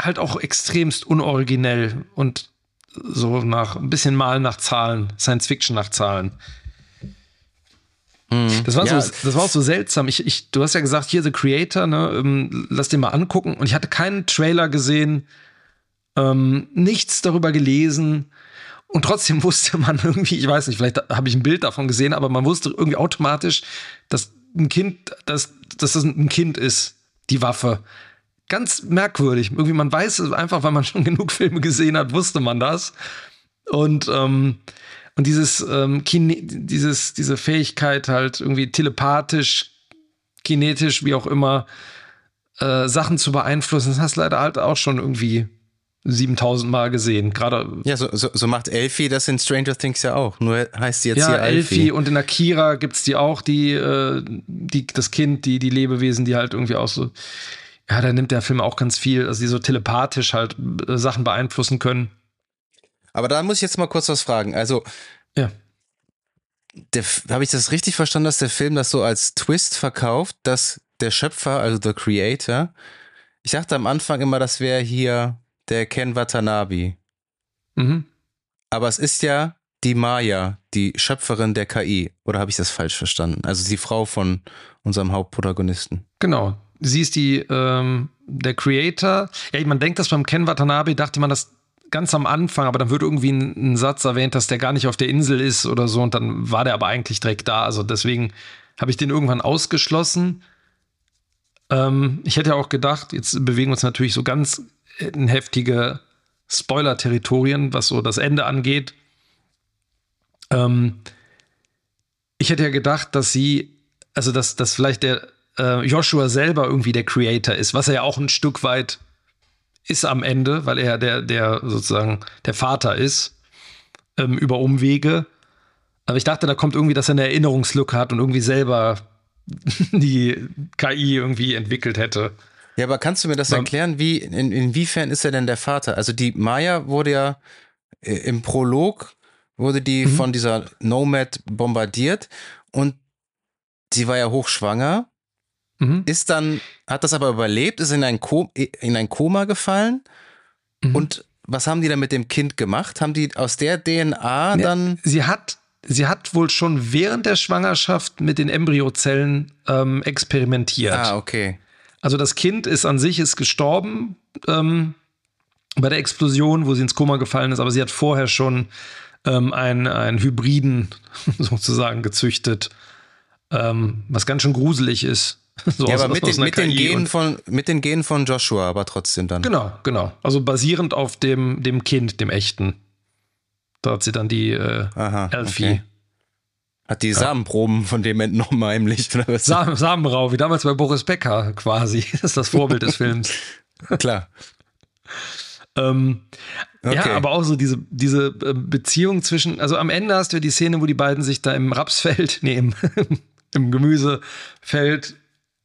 halt auch extremst unoriginell und so nach ein bisschen Malen nach Zahlen, Science Fiction nach Zahlen. Hm. Das war, ja. so, das war auch so seltsam. Ich, ich, du hast ja gesagt, hier The Creator, ne, ähm, lass den mal angucken. Und ich hatte keinen Trailer gesehen, ähm, nichts darüber gelesen. Und trotzdem wusste man irgendwie, ich weiß nicht, vielleicht habe ich ein Bild davon gesehen, aber man wusste irgendwie automatisch, dass ein Kind, dass, dass das ein Kind ist, die Waffe. Ganz merkwürdig. Irgendwie, man weiß es einfach, weil man schon genug Filme gesehen hat, wusste man das. Und, ähm, und dieses, ähm, Kine dieses, diese Fähigkeit halt irgendwie telepathisch, kinetisch, wie auch immer, äh, Sachen zu beeinflussen, das hast du leider halt auch schon irgendwie 7000 Mal gesehen. Gerade ja, so, so, so, macht Elfie das in Stranger Things ja auch. Nur heißt sie jetzt ja, hier Elfie. Elfie. Und in Akira gibt es die auch, die, äh, die, das Kind, die, die Lebewesen, die halt irgendwie auch so. Ja, da nimmt der Film auch ganz viel, also die so telepathisch halt äh, Sachen beeinflussen können. Aber da muss ich jetzt mal kurz was fragen. Also, ja. Habe ich das richtig verstanden, dass der Film das so als Twist verkauft, dass der Schöpfer, also der Creator, ich dachte am Anfang immer, das wäre hier der Ken Watanabe. Mhm. Aber es ist ja die Maya, die Schöpferin der KI. Oder habe ich das falsch verstanden? Also die Frau von unserem Hauptprotagonisten. Genau. Sie ist die, ähm, der Creator. Ja, man denkt das beim Ken Watanabe, dachte man das ganz am Anfang, aber dann wird irgendwie ein, ein, Satz erwähnt, dass der gar nicht auf der Insel ist oder so und dann war der aber eigentlich direkt da. Also deswegen habe ich den irgendwann ausgeschlossen. Ähm, ich hätte ja auch gedacht, jetzt bewegen wir uns natürlich so ganz in heftige Spoiler-Territorien, was so das Ende angeht. Ähm, ich hätte ja gedacht, dass sie, also dass, dass vielleicht der äh, Joshua selber irgendwie der Creator ist, was er ja auch ein Stück weit ist am Ende, weil er der, der sozusagen der Vater ist, ähm, über Umwege. Aber ich dachte, da kommt irgendwie, dass er eine Erinnerungslücke hat und irgendwie selber die KI irgendwie entwickelt hätte. Ja, aber kannst du mir das erklären, wie, in, inwiefern ist er denn der Vater? Also die Maya wurde ja äh, im Prolog, wurde die mhm. von dieser Nomad bombardiert und sie war ja hochschwanger, mhm. ist dann, hat das aber überlebt, ist in ein, Ko in ein Koma gefallen mhm. und was haben die dann mit dem Kind gemacht? Haben die aus der DNA dann. Sie hat, sie hat wohl schon während der Schwangerschaft mit den Embryozellen ähm, experimentiert. Ah, okay. Also das Kind ist an sich ist gestorben ähm, bei der Explosion, wo sie ins Koma gefallen ist, aber sie hat vorher schon ähm, einen, einen Hybriden sozusagen gezüchtet, ähm, was ganz schön gruselig ist. So ja, aus, aber mit, den, mit den, Genen von, mit den Genen von Joshua, aber trotzdem dann. Genau, genau. Also basierend auf dem, dem Kind, dem echten. Da hat sie dann die äh, Aha, Elfie okay. Hat die ja. Samenproben von dem entnommen heimlich. Sa Samenrau, wie damals bei Boris Becker quasi. Das ist das Vorbild des Films. Klar. ähm, okay. Ja, aber auch so diese, diese äh, Beziehung zwischen, also am Ende hast du ja die Szene, wo die beiden sich da im Rapsfeld, nee, im, im Gemüsefeld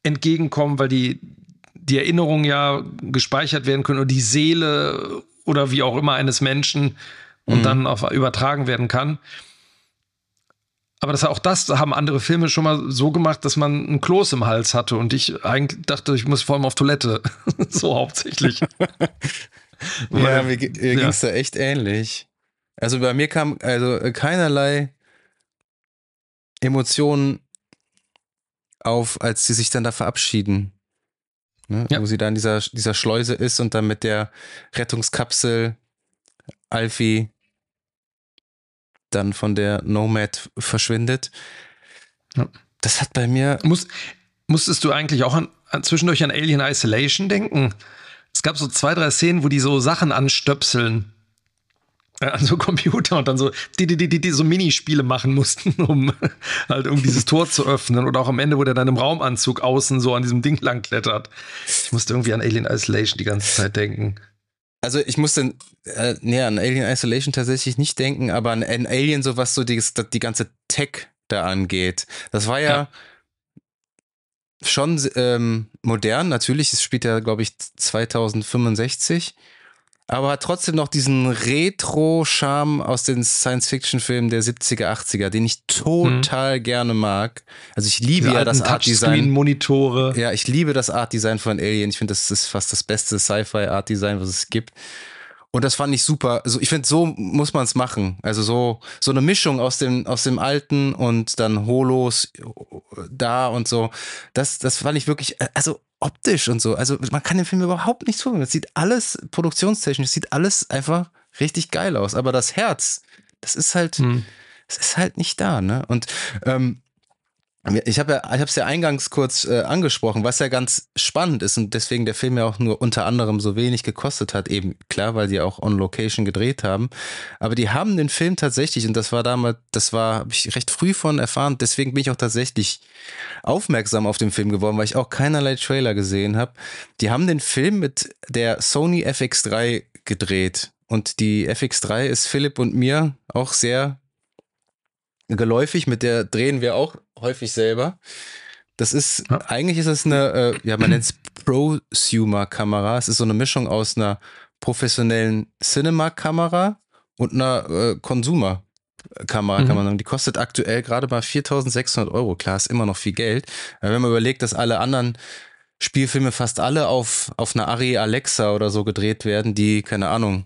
entgegenkommen, weil die, die Erinnerungen ja gespeichert werden können und die Seele oder wie auch immer eines Menschen und mhm. dann auf, übertragen werden kann. Aber das, auch das haben andere Filme schon mal so gemacht, dass man ein Kloß im Hals hatte und ich eigentlich dachte, ich muss vor allem auf Toilette. so hauptsächlich. ja, mir, mir ging es da echt ähnlich. Also bei mir kam also keinerlei Emotionen auf, als sie sich dann da verabschieden. Ne? Ja. Wo sie da in dieser, dieser Schleuse ist und dann mit der Rettungskapsel Alfie dann von der Nomad verschwindet. Ja. Das hat bei mir. Muss, musstest du eigentlich auch an, an, zwischendurch an Alien Isolation denken? Es gab so zwei, drei Szenen, wo die so Sachen anstöpseln. An so Computer und dann so die, die, die, die so Minispiele machen mussten, um halt irgendwie dieses Tor zu öffnen. Oder auch am Ende, wo der dann im Raumanzug außen so an diesem Ding lang klettert. Ich musste irgendwie an Alien Isolation die ganze Zeit denken. Also ich musste äh, nee, an Alien Isolation tatsächlich nicht denken, aber an, an Alien, so was so die, die ganze Tech da angeht. Das war ja, ja. schon ähm, modern, natürlich, es spielt ja, glaube ich, 2065 aber hat trotzdem noch diesen Retro-Charme aus den Science-Fiction-Filmen der 70er, 80er, den ich total hm. gerne mag. Also ich liebe Diese ja das Art-Design. Monitore. Ja, ich liebe das Art-Design von Alien. Ich finde, das ist fast das beste Sci-Fi-Art-Design, was es gibt. Und das fand ich super. Also ich finde, so muss man es machen. Also so, so eine Mischung aus dem, aus dem Alten und dann Holos da und so. Das, das fand ich wirklich, also optisch und so. Also man kann dem Film überhaupt nichts vorwerfen. Es sieht alles produktionstechnisch, es sieht alles einfach richtig geil aus. Aber das Herz, das ist halt, hm. das ist halt nicht da, ne? Und ähm, ich habe ja, ich habe es ja eingangs kurz äh, angesprochen, was ja ganz spannend ist und deswegen der Film ja auch nur unter anderem so wenig gekostet hat, eben klar, weil die auch on Location gedreht haben. Aber die haben den Film tatsächlich und das war damals, das war habe ich recht früh von erfahren. Deswegen bin ich auch tatsächlich aufmerksam auf den Film geworden, weil ich auch keinerlei Trailer gesehen habe. Die haben den Film mit der Sony FX3 gedreht und die FX3 ist Philipp und mir auch sehr geläufig, mit der drehen wir auch häufig selber. Das ist, ja. eigentlich ist es eine, äh, ja, man nennt es Prosumer-Kamera. Es ist so eine Mischung aus einer professionellen Cinema-Kamera und einer äh, Consumer-Kamera, mhm. kann man sagen. Die kostet aktuell gerade mal 4600 Euro. Klar, ist immer noch viel Geld. Aber wenn man überlegt, dass alle anderen Spielfilme fast alle auf, auf einer Ari Alexa oder so gedreht werden, die, keine Ahnung,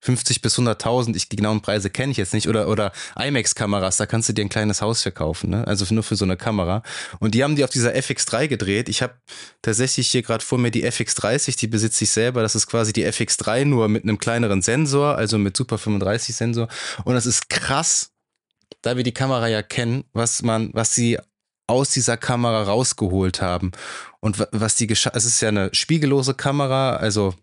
50 bis 100.000, ich die genauen Preise kenne ich jetzt nicht, oder, oder IMAX-Kameras, da kannst du dir ein kleines Haus verkaufen, ne? also nur für so eine Kamera. Und die haben die auf dieser FX3 gedreht. Ich habe tatsächlich hier gerade vor mir die FX30, die besitze ich selber. Das ist quasi die FX3 nur mit einem kleineren Sensor, also mit Super 35 Sensor. Und das ist krass, da wir die Kamera ja kennen, was man, was sie aus dieser Kamera rausgeholt haben. Und was die es ist ja eine spiegellose Kamera, also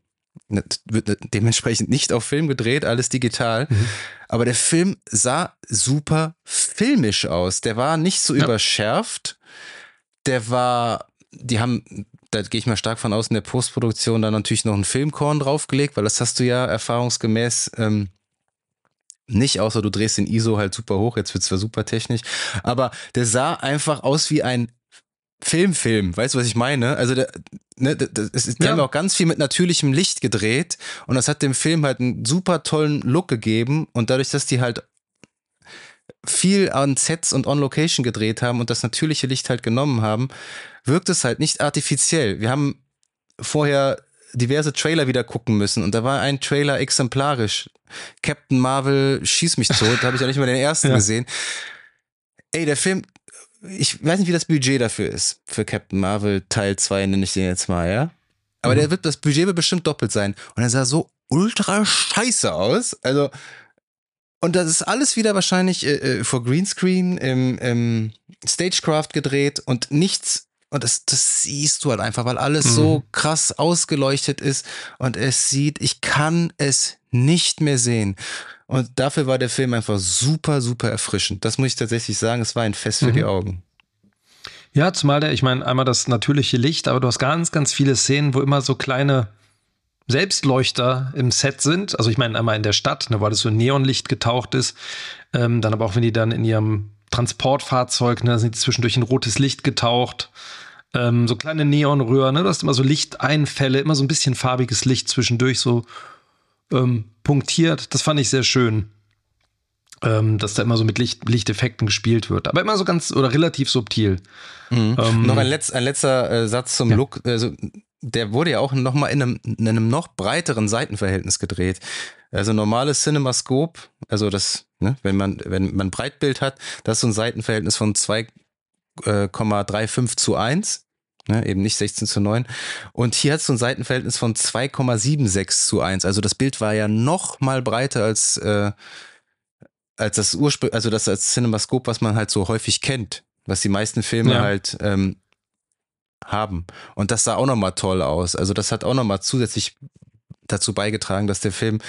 wird dementsprechend nicht auf Film gedreht, alles digital. Mhm. Aber der Film sah super filmisch aus. Der war nicht so ja. überschärft. Der war, die haben, da gehe ich mal stark von aus, in der Postproduktion dann natürlich noch einen Filmkorn draufgelegt, weil das hast du ja erfahrungsgemäß ähm, nicht, außer du drehst den ISO halt super hoch, jetzt wird es zwar super technisch, aber der sah einfach aus wie ein Filmfilm, weißt du, was ich meine? Also, der, ne, das, das, die ja. haben auch ganz viel mit natürlichem Licht gedreht und das hat dem Film halt einen super tollen Look gegeben und dadurch, dass die halt viel an Sets und on Location gedreht haben und das natürliche Licht halt genommen haben, wirkt es halt nicht artifiziell. Wir haben vorher diverse Trailer wieder gucken müssen und da war ein Trailer exemplarisch. Captain Marvel schieß mich tot, da habe ich ja nicht mal den ersten ja. gesehen. Ey, der Film ich weiß nicht, wie das Budget dafür ist. Für Captain Marvel Teil 2 nenne ich den jetzt mal, ja. Aber mhm. der wird, das Budget wird bestimmt doppelt sein. Und er sah so ultra scheiße aus. Also, und das ist alles wieder wahrscheinlich äh, äh vor Greenscreen im, im Stagecraft gedreht und nichts. Und das, das siehst du halt einfach, weil alles mhm. so krass ausgeleuchtet ist und es sieht, ich kann es nicht mehr sehen. Und dafür war der Film einfach super, super erfrischend. Das muss ich tatsächlich sagen. Es war ein Fest für mhm. die Augen. Ja, zumal der, ich meine, einmal das natürliche Licht, aber du hast ganz, ganz viele Szenen, wo immer so kleine Selbstleuchter im Set sind. Also ich meine, einmal in der Stadt, ne, weil das so Neonlicht getaucht ist. Ähm, dann aber auch, wenn die dann in ihrem Transportfahrzeug, ne, sind die zwischendurch in rotes Licht getaucht. Ähm, so kleine Neonröhren, ne? Du hast immer so Lichteinfälle, immer so ein bisschen farbiges Licht zwischendurch, so ähm, punktiert. Das fand ich sehr schön. Ähm, dass da immer so mit Licht, Lichteffekten gespielt wird. Aber immer so ganz oder relativ subtil. Mhm. Ähm, noch ein, Letz-, ein letzter äh, Satz zum ja. Look. Also, der wurde ja auch noch mal in einem, in einem noch breiteren Seitenverhältnis gedreht. Also normales CinemaScope, also das, ne, wenn man, wenn man Breitbild hat, das ist so ein Seitenverhältnis von 2,35 äh, zu 1. Ne, eben nicht 16 zu 9. Und hier hat es so ein Seitenverhältnis von 2,76 zu 1. Also das Bild war ja noch mal breiter als, äh, als das Ursprung, also das als Cinemascope, was man halt so häufig kennt, was die meisten Filme ja. halt ähm, haben. Und das sah auch noch mal toll aus. Also das hat auch noch mal zusätzlich dazu beigetragen, dass der Film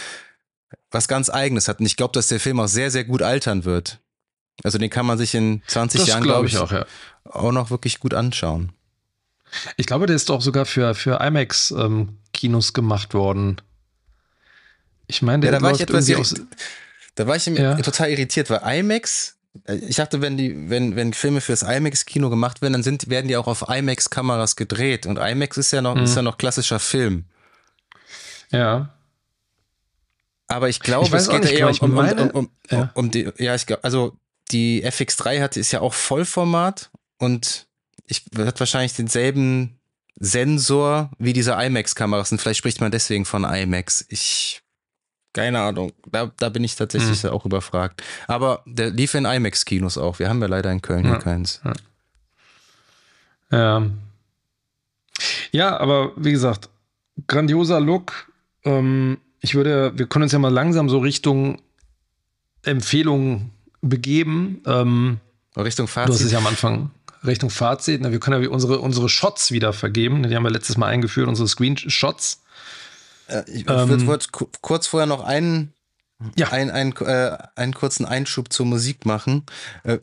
was ganz Eigenes hat. Und ich glaube, dass der Film auch sehr, sehr gut altern wird. Also den kann man sich in 20 Das Jahren, glaube ich ich, auch, ja. auch noch wirklich gut anschauen. Ich glaube, der ist doch sogar für, für IMAX-Kinos gemacht worden. Ich meine, der Ja, da war ich etwas irri- Da war ich Ja. total irritiert, weil IMAX, äh, ich dachte, wenn die, wenn, wenn Filme fürs IMAX-Kino gemacht werden, dann sind, werden die auch auf IMAX-Kameras gedreht. Und IMAX ist ja noch, Mhm. ist ja noch klassischer Film. Ja. Aber ich glaube, Ich es auch geht nicht ja genau, eher um, um, meine- um, um, ja. um die, ja, ich glaube, also die FX3 hat, ist ja auch Vollformat und ich hat wahrscheinlich denselben Sensor wie diese IMAX-Kameras und vielleicht spricht man deswegen von IMAX. Ich, keine Ahnung, da, da bin ich tatsächlich Hm. auch überfragt. Aber der lief in IMAX-Kinos auch. Wir haben ja leider in Köln Ja. keins. Ja. Ja, aber wie gesagt, grandioser Look. Ähm, ich würde, wir können uns ja mal langsam so Richtung Empfehlungen begeben. Ähm, Richtung du hast es Fazit. ja am Anfang Richtung Fazit. Na, wir können ja unsere, unsere Shots wieder vergeben. Die haben wir letztes Mal eingeführt, unsere Screenshots. Äh, ich Ähm, würde kurz vorher noch einen, Ja. ein, ein, äh, einen kurzen Einschub zur Musik machen. Äh,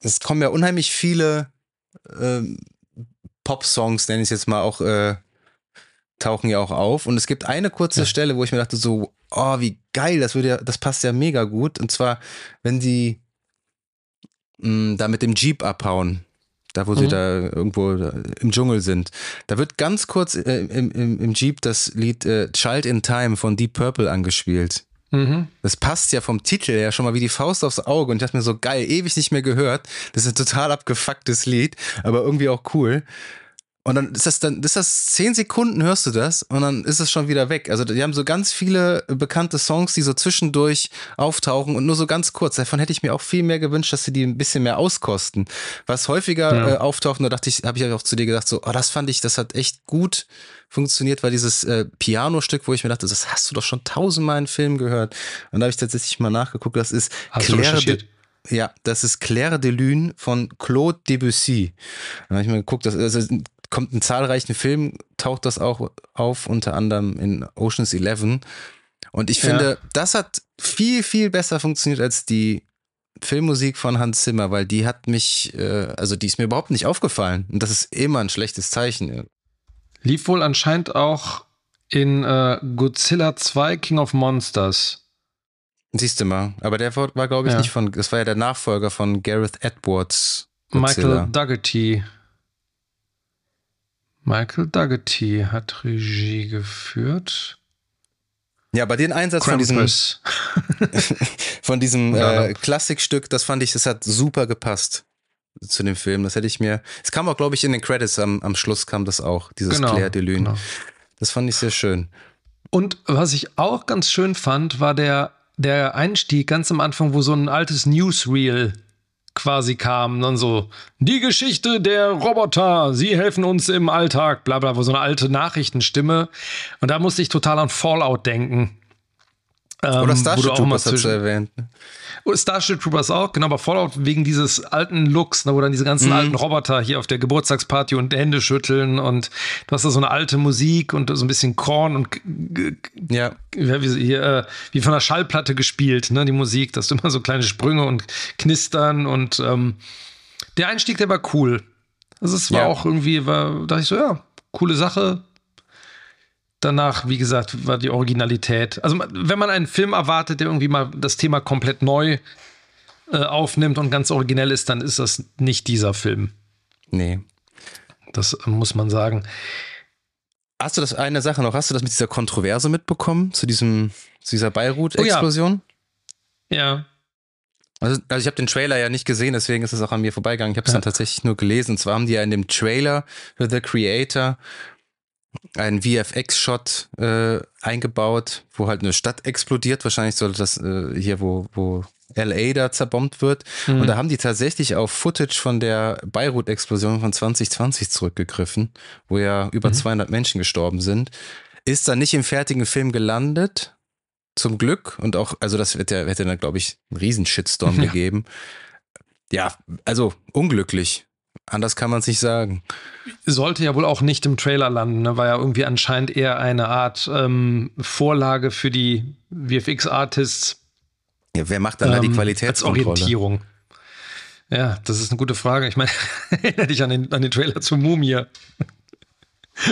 es kommen ja unheimlich viele ähm, Pop-Songs, nenne ich es jetzt mal auch, äh, tauchen ja auch auf. Und es gibt eine kurze Ja. Stelle, wo ich mir dachte so, oh, wie geil, das würde ja, das passt ja mega gut. Und zwar, wenn die mh, da mit dem Jeep abhauen. Da, wo sie Mhm. da irgendwo da im Dschungel sind. Da wird ganz kurz äh, im, im, im Jeep das Lied äh, Child in Time von Deep Purple angespielt. Mhm. Das passt ja vom Titel her schon mal wie die Faust aufs Auge und ich dachte mir so geil, ewig nicht mehr gehört. Das ist ein total abgefucktes Lied, aber irgendwie auch cool. Und dann ist das dann, ist das zehn Sekunden hörst du das und dann ist es schon wieder weg. Also die haben so ganz viele bekannte Songs, die so zwischendurch auftauchen und nur so ganz kurz. Davon hätte ich mir auch viel mehr gewünscht, dass sie die ein bisschen mehr auskosten. Was häufiger Ja. äh, auftaucht, da dachte ich, habe ich auch zu dir gesagt, so, oh, das fand ich, das hat echt gut funktioniert, war dieses äh, Pianostück, wo ich mir dachte, das hast du doch schon tausendmal in Filmen gehört. Und da habe ich tatsächlich mal nachgeguckt, das ist Hast du Claire recherchiert? ja, das ist Claire de Lune von Claude Debussy. Da habe ich mal geguckt, das also, kommt in zahlreichen Filmen, taucht das auch auf, unter anderem in Ocean's Eleven. Und ich Ja. finde, das hat viel, viel besser funktioniert als die Filmmusik von Hans Zimmer, weil die hat mich, äh, also die ist mir überhaupt nicht aufgefallen. Und das ist immer ein schlechtes Zeichen. Lief wohl anscheinend auch in äh, Godzilla 2 King of Monsters. Siehst du mal. Aber der war, war glaube ich, Ja. nicht von, das war ja der Nachfolger von Gareth Edwards. Godzilla. Michael Dougherty. Michael Dougherty hat Regie geführt. Ja, aber den Einsatz von diesem, Krampus. von diesem äh, Klassikstück, das fand ich, das hat super gepasst zu dem Film. Das hätte ich mir. Es kam auch, glaube ich, in den Credits am, am Schluss kam das auch, dieses Genau, Claire de Lune. genau. Das fand ich sehr schön. Und was ich auch ganz schön fand, war der, der Einstieg ganz am Anfang, wo so ein altes Newsreel quasi kam. Dann so, die Geschichte der Roboter, sie helfen uns im Alltag, bla bla, so eine alte Nachrichtenstimme. Und da musste ich total an Fallout denken. Ähm, Oder Starship Troopers hast du erwähnt. ne? Oh, Starship Troopers auch, genau, aber Fallout wegen dieses alten Looks, ne, wo dann diese ganzen alten Roboter hier auf der Geburtstagsparty und Hände schütteln und du hast da so eine alte Musik und so ein bisschen Korn und Ja. wie, hier, äh, wie von der Schallplatte gespielt, ne, die Musik, dass du immer so kleine Sprünge und Knistern und ähm, der Einstieg, der war cool. Also es war Ja. auch irgendwie, war, dachte ich so, ja, coole Sache. Danach, wie gesagt, war die Originalität. Also, wenn man einen Film erwartet, der irgendwie mal das Thema komplett neu äh, aufnimmt und ganz originell ist, dann ist das nicht dieser Film. Nee. Das äh, muss man sagen. Hast du das eine Sache noch? Hast du das mit dieser Kontroverse mitbekommen? Zu diesem, zu dieser Oh Beirut-Explosion? Ja. Also, also ich habe den Trailer ja nicht gesehen, deswegen ist es auch an mir vorbeigegangen. Ich habe es Ja. dann tatsächlich nur gelesen. Und zwar haben die ja in dem Trailer The Creator einen VFX-Shot äh, eingebaut, wo halt eine Stadt explodiert. Wahrscheinlich sollte das äh, hier, wo, wo LA da zerbombt wird. Mhm. Und da haben die tatsächlich auf Footage von der Beirut-Explosion von 2020 zurückgegriffen, wo ja über Mhm. 200 Menschen gestorben sind. Ist dann nicht im fertigen Film gelandet, zum Glück. Und auch, also das hätte, hätte dann, glaube ich, einen riesen Shitstorm Ja. gegeben. Ja, also unglücklich. Anders kann man es nicht sagen. Sollte ja wohl auch nicht im Trailer landen, ne? war ja irgendwie anscheinend eher eine Art ähm, Vorlage für die VFX-Artists. Ja, wer macht dann da die Qualitätskontrolle? Ähm, als Orientierung. Ja, das ist eine gute Frage. Ich meine, erinnere dich an den, an den Trailer zu Mumie. Ja,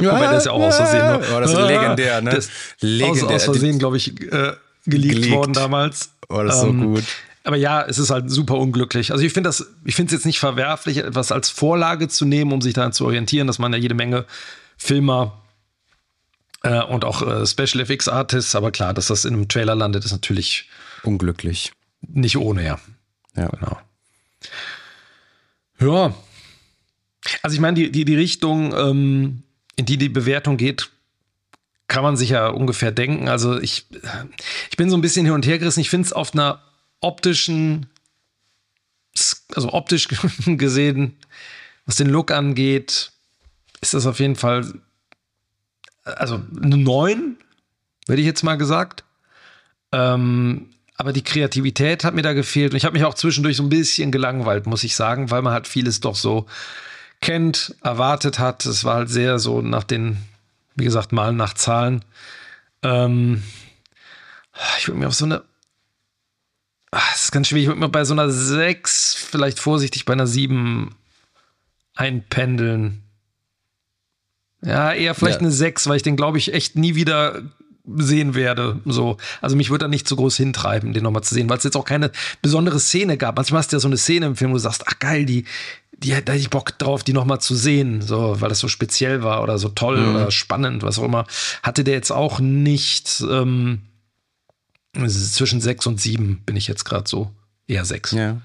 Wobei ist ja auch aus Versehen. Ne? Oh, das ist legendär, ne? Das legendär. Aus, aus Versehen, glaube ich, äh, geleakt, geleakt, worden damals. Oh, das ist ähm, so gut. Aber ja, es ist halt super unglücklich. Also ich finde das, ich finde es jetzt nicht verwerflich, etwas als Vorlage zu nehmen, um sich daran zu orientieren, dass man ja jede Menge Filmer äh, und auch äh, Special Effects Artists, aber klar, dass das in einem Trailer landet, ist natürlich unglücklich. Nicht ohne, ja. Ja. Genau. Ja. Also ich meine, die, die, die Richtung, ähm, in die die Bewertung geht, kann man sich ja ungefähr denken. Also ich, ich bin so ein bisschen hin und her gerissen. Ich finde es auf einer optischen, also optisch gesehen, was den Look angeht, ist das auf jeden Fall, also eine 9, hätte ich jetzt mal gesagt. Ähm, aber die Kreativität hat mir da gefehlt und ich habe mich auch zwischendurch so ein bisschen gelangweilt, muss ich sagen, weil man halt vieles doch so kennt, erwartet hat. Es war halt sehr so nach den, wie gesagt, Malen nach Zahlen. Ähm, ich würde mir auf so eine Ach, das ist ganz schwierig. Ich würde mir bei so einer 6 vielleicht vorsichtig bei einer 7 einpendeln. Ja, eher vielleicht ja. eine 6, weil ich den, glaube ich, echt nie wieder sehen werde. So. Also mich würde da nicht so groß hintreiben, den nochmal zu sehen, weil es jetzt auch keine besondere Szene gab. Manchmal hast du ja so eine Szene im Film, wo du sagst, ach geil, die, die da hätte ich Bock drauf, die nochmal zu sehen, so, weil das so speziell war oder so toll mhm. oder spannend, was auch immer. Hatte der jetzt auch nicht. Ähm, zwischen sechs und sieben bin ich jetzt gerade so. Eher sechs. Ja.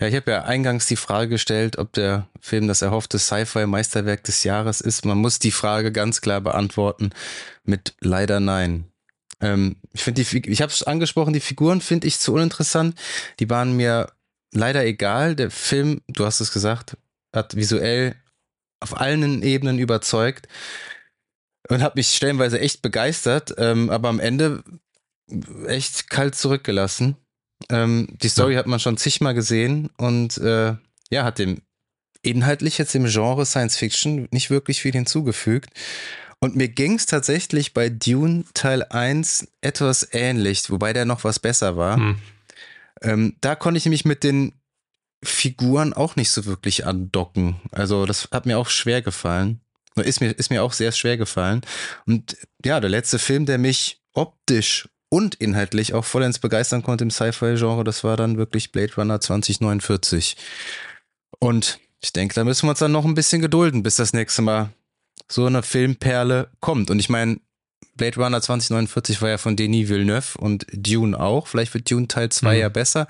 Ja, ich habe ja eingangs die Frage gestellt, ob der Film das erhoffte Sci-Fi-Meisterwerk des Jahres ist. Man muss die Frage ganz klar beantworten mit leider nein. Ähm, ich finde die, ich habe es angesprochen, die Figuren finde ich zu uninteressant. Die waren mir leider egal. Der Film, du hast es gesagt, hat visuell auf allen Ebenen überzeugt und hat mich stellenweise echt begeistert. Ähm, aber am Ende echt kalt zurückgelassen. Ähm, die Story ja. hat man schon zigmal gesehen und äh, ja, hat dem inhaltlich jetzt im Genre Science Fiction nicht wirklich viel hinzugefügt. Und mir ging es tatsächlich bei Dune Teil 1 etwas ähnlich, wobei der noch was besser war. Hm. Ähm, da konnte ich nämlich mit den Figuren auch nicht so wirklich andocken. Also das hat mir auch schwer gefallen. Ist mir, ist mir auch sehr schwer gefallen. Und ja, der letzte Film, der mich optisch und inhaltlich auch vollends begeistern konnte im Sci-Fi-Genre, das war dann wirklich Blade Runner 2049. Und ich denke, da müssen wir uns dann noch ein bisschen gedulden, bis das nächste Mal so eine Filmperle kommt. Und ich meine, Blade Runner 2049 war ja von Denis Villeneuve und Dune auch. Vielleicht wird Dune Teil 2 mhm. ja besser.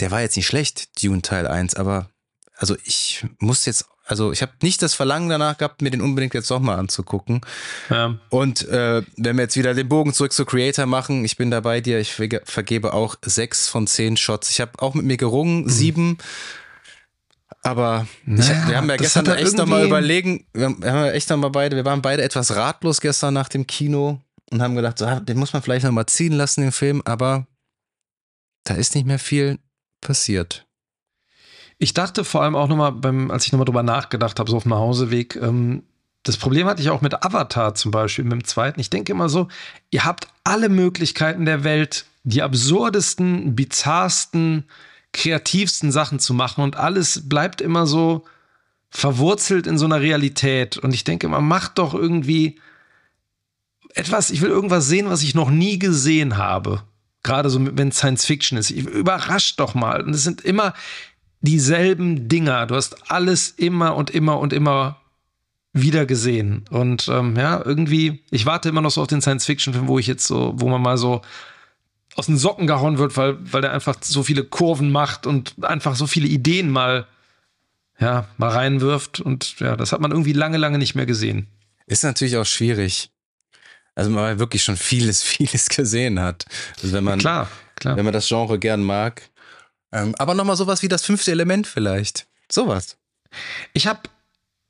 Der war jetzt nicht schlecht, Dune Teil 1, aber also ich muss jetzt also ich habe nicht das Verlangen danach gehabt, mir den unbedingt jetzt nochmal anzugucken. Ja. Und äh, wenn wir jetzt wieder den Bogen zurück zu Creator machen, ich bin da bei dir, ich vergebe auch sechs von zehn Shots. Ich habe auch mit mir gerungen, mhm. sieben. Aber naja, ich, wir haben ja gestern echt nochmal überlegen, wir haben, wir haben echt nochmal beide, wir waren beide etwas ratlos gestern nach dem Kino und haben gedacht, so, ah, den muss man vielleicht nochmal ziehen lassen, den Film, aber da ist nicht mehr viel passiert. Ich dachte vor allem auch nochmal, als ich nochmal drüber nachgedacht habe, so auf dem Hauseweg, ähm, das Problem hatte ich auch mit Avatar zum Beispiel, mit dem zweiten. Ich denke immer so, ihr habt alle Möglichkeiten der Welt, die absurdesten, bizarrsten, kreativsten Sachen zu machen und alles bleibt immer so verwurzelt in so einer Realität. Und ich denke immer, macht doch irgendwie etwas, ich will irgendwas sehen, was ich noch nie gesehen habe. Gerade so, wenn Science Fiction ist. Überrascht doch mal. Und es sind immer, dieselben Dinger. Du hast alles immer und immer und immer wieder gesehen. Und ähm, ja, irgendwie, ich warte immer noch so auf den Science-Fiction-Film, wo ich jetzt so, wo man mal so aus den Socken gehauen wird, weil, weil der einfach so viele Kurven macht und einfach so viele Ideen mal, ja, mal reinwirft. Und ja, das hat man irgendwie lange, lange nicht mehr gesehen. Ist natürlich auch schwierig. Also man wirklich schon vieles, vieles gesehen hat. Also wenn man, klar, klar. wenn man das Genre gern mag, ähm, aber nochmal sowas wie das fünfte Element vielleicht. Sowas. Ich habe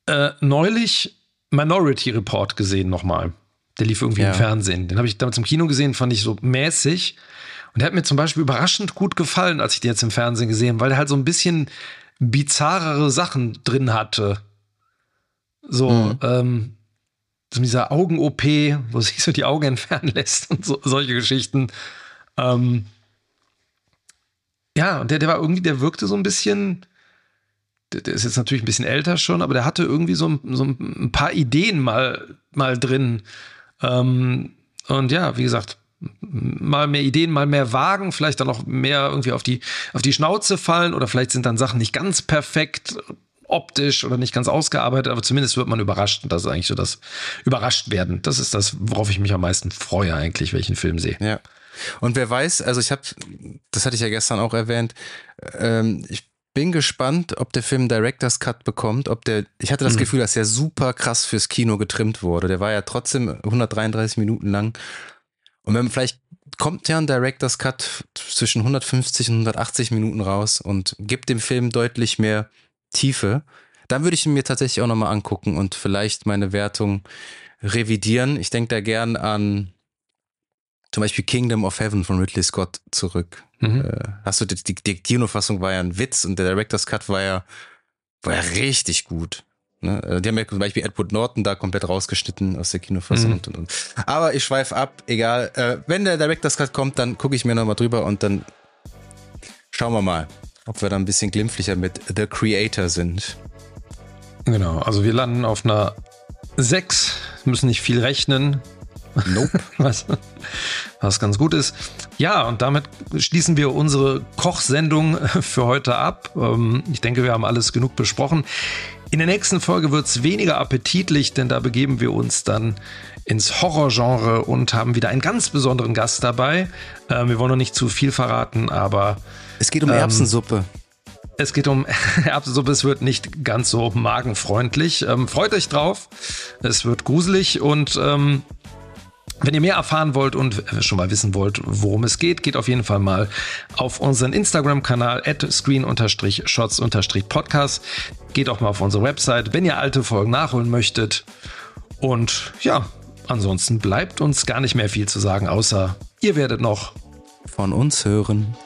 äh, neulich Minority Report gesehen nochmal. Der lief irgendwie ja. im Fernsehen. Den habe ich damals im Kino gesehen, fand ich so mäßig. Und der hat mir zum Beispiel überraschend gut gefallen, als ich den jetzt im Fernsehen gesehen habe, weil der halt so ein bisschen bizarrere Sachen drin hatte. So, mhm. ähm, so dieser Augen-OP, wo sich so die Augen entfernen lässt und so, solche Geschichten. Ähm, ja, und der, der war irgendwie, der wirkte so ein bisschen, der, der, ist jetzt natürlich ein bisschen älter schon, aber der hatte irgendwie so, so ein paar Ideen mal, mal drin. Ähm, und ja, wie gesagt, mal mehr Ideen, mal mehr wagen, vielleicht dann auch mehr irgendwie auf die, auf die Schnauze fallen oder vielleicht sind dann Sachen nicht ganz perfekt optisch oder nicht ganz ausgearbeitet, aber zumindest wird man überrascht und das ist eigentlich so das überrascht werden. Das ist das, worauf ich mich am meisten freue eigentlich, welchen Film sehe. Ja. Und wer weiß, also ich habe, das hatte ich ja gestern auch erwähnt, ähm, ich bin gespannt, ob der Film Director's Cut bekommt, ob der, ich hatte das mhm. Gefühl, dass er super krass fürs Kino getrimmt wurde. Der war ja trotzdem 133 Minuten lang. Und wenn vielleicht kommt ja ein Director's Cut zwischen 150 und 180 Minuten raus und gibt dem Film deutlich mehr Tiefe, dann würde ich ihn mir tatsächlich auch nochmal angucken und vielleicht meine Wertung revidieren. Ich denke da gern an zum Beispiel Kingdom of Heaven von Ridley Scott zurück. Mhm. Äh, hast du die, die, die Kinofassung war ja ein Witz und der Director's Cut war ja, war ja richtig gut. Ne? Äh, die haben ja zum Beispiel Edward Norton da komplett rausgeschnitten aus der Kinofassung. Mhm. Und, und. Aber ich schweife ab, egal. Äh, wenn der Director's Cut kommt, dann gucke ich mir nochmal drüber und dann schauen wir mal, ob wir da ein bisschen glimpflicher mit The Creator sind. Genau, also wir landen auf einer 6, müssen nicht viel rechnen. Nope. was, was ganz gut ist. Ja, und damit schließen wir unsere Kochsendung für heute ab. Ähm, ich denke, wir haben alles genug besprochen. In der nächsten Folge wird es weniger appetitlich, denn da begeben wir uns dann ins Horrorgenre und haben wieder einen ganz besonderen Gast dabei. Ähm, wir wollen noch nicht zu viel verraten, aber. Es geht um ähm, Erbsensuppe. Es geht um Erbsensuppe, es wird nicht ganz so magenfreundlich. Ähm, freut euch drauf. Es wird gruselig und ähm, wenn ihr mehr erfahren wollt und schon mal wissen wollt, worum es geht, geht auf jeden Fall mal auf unseren Instagram-Kanal at screen-shots-podcast. Geht auch mal auf unsere Website, wenn ihr alte Folgen nachholen möchtet. Und ja, ansonsten bleibt uns gar nicht mehr viel zu sagen, außer ihr werdet noch von uns hören.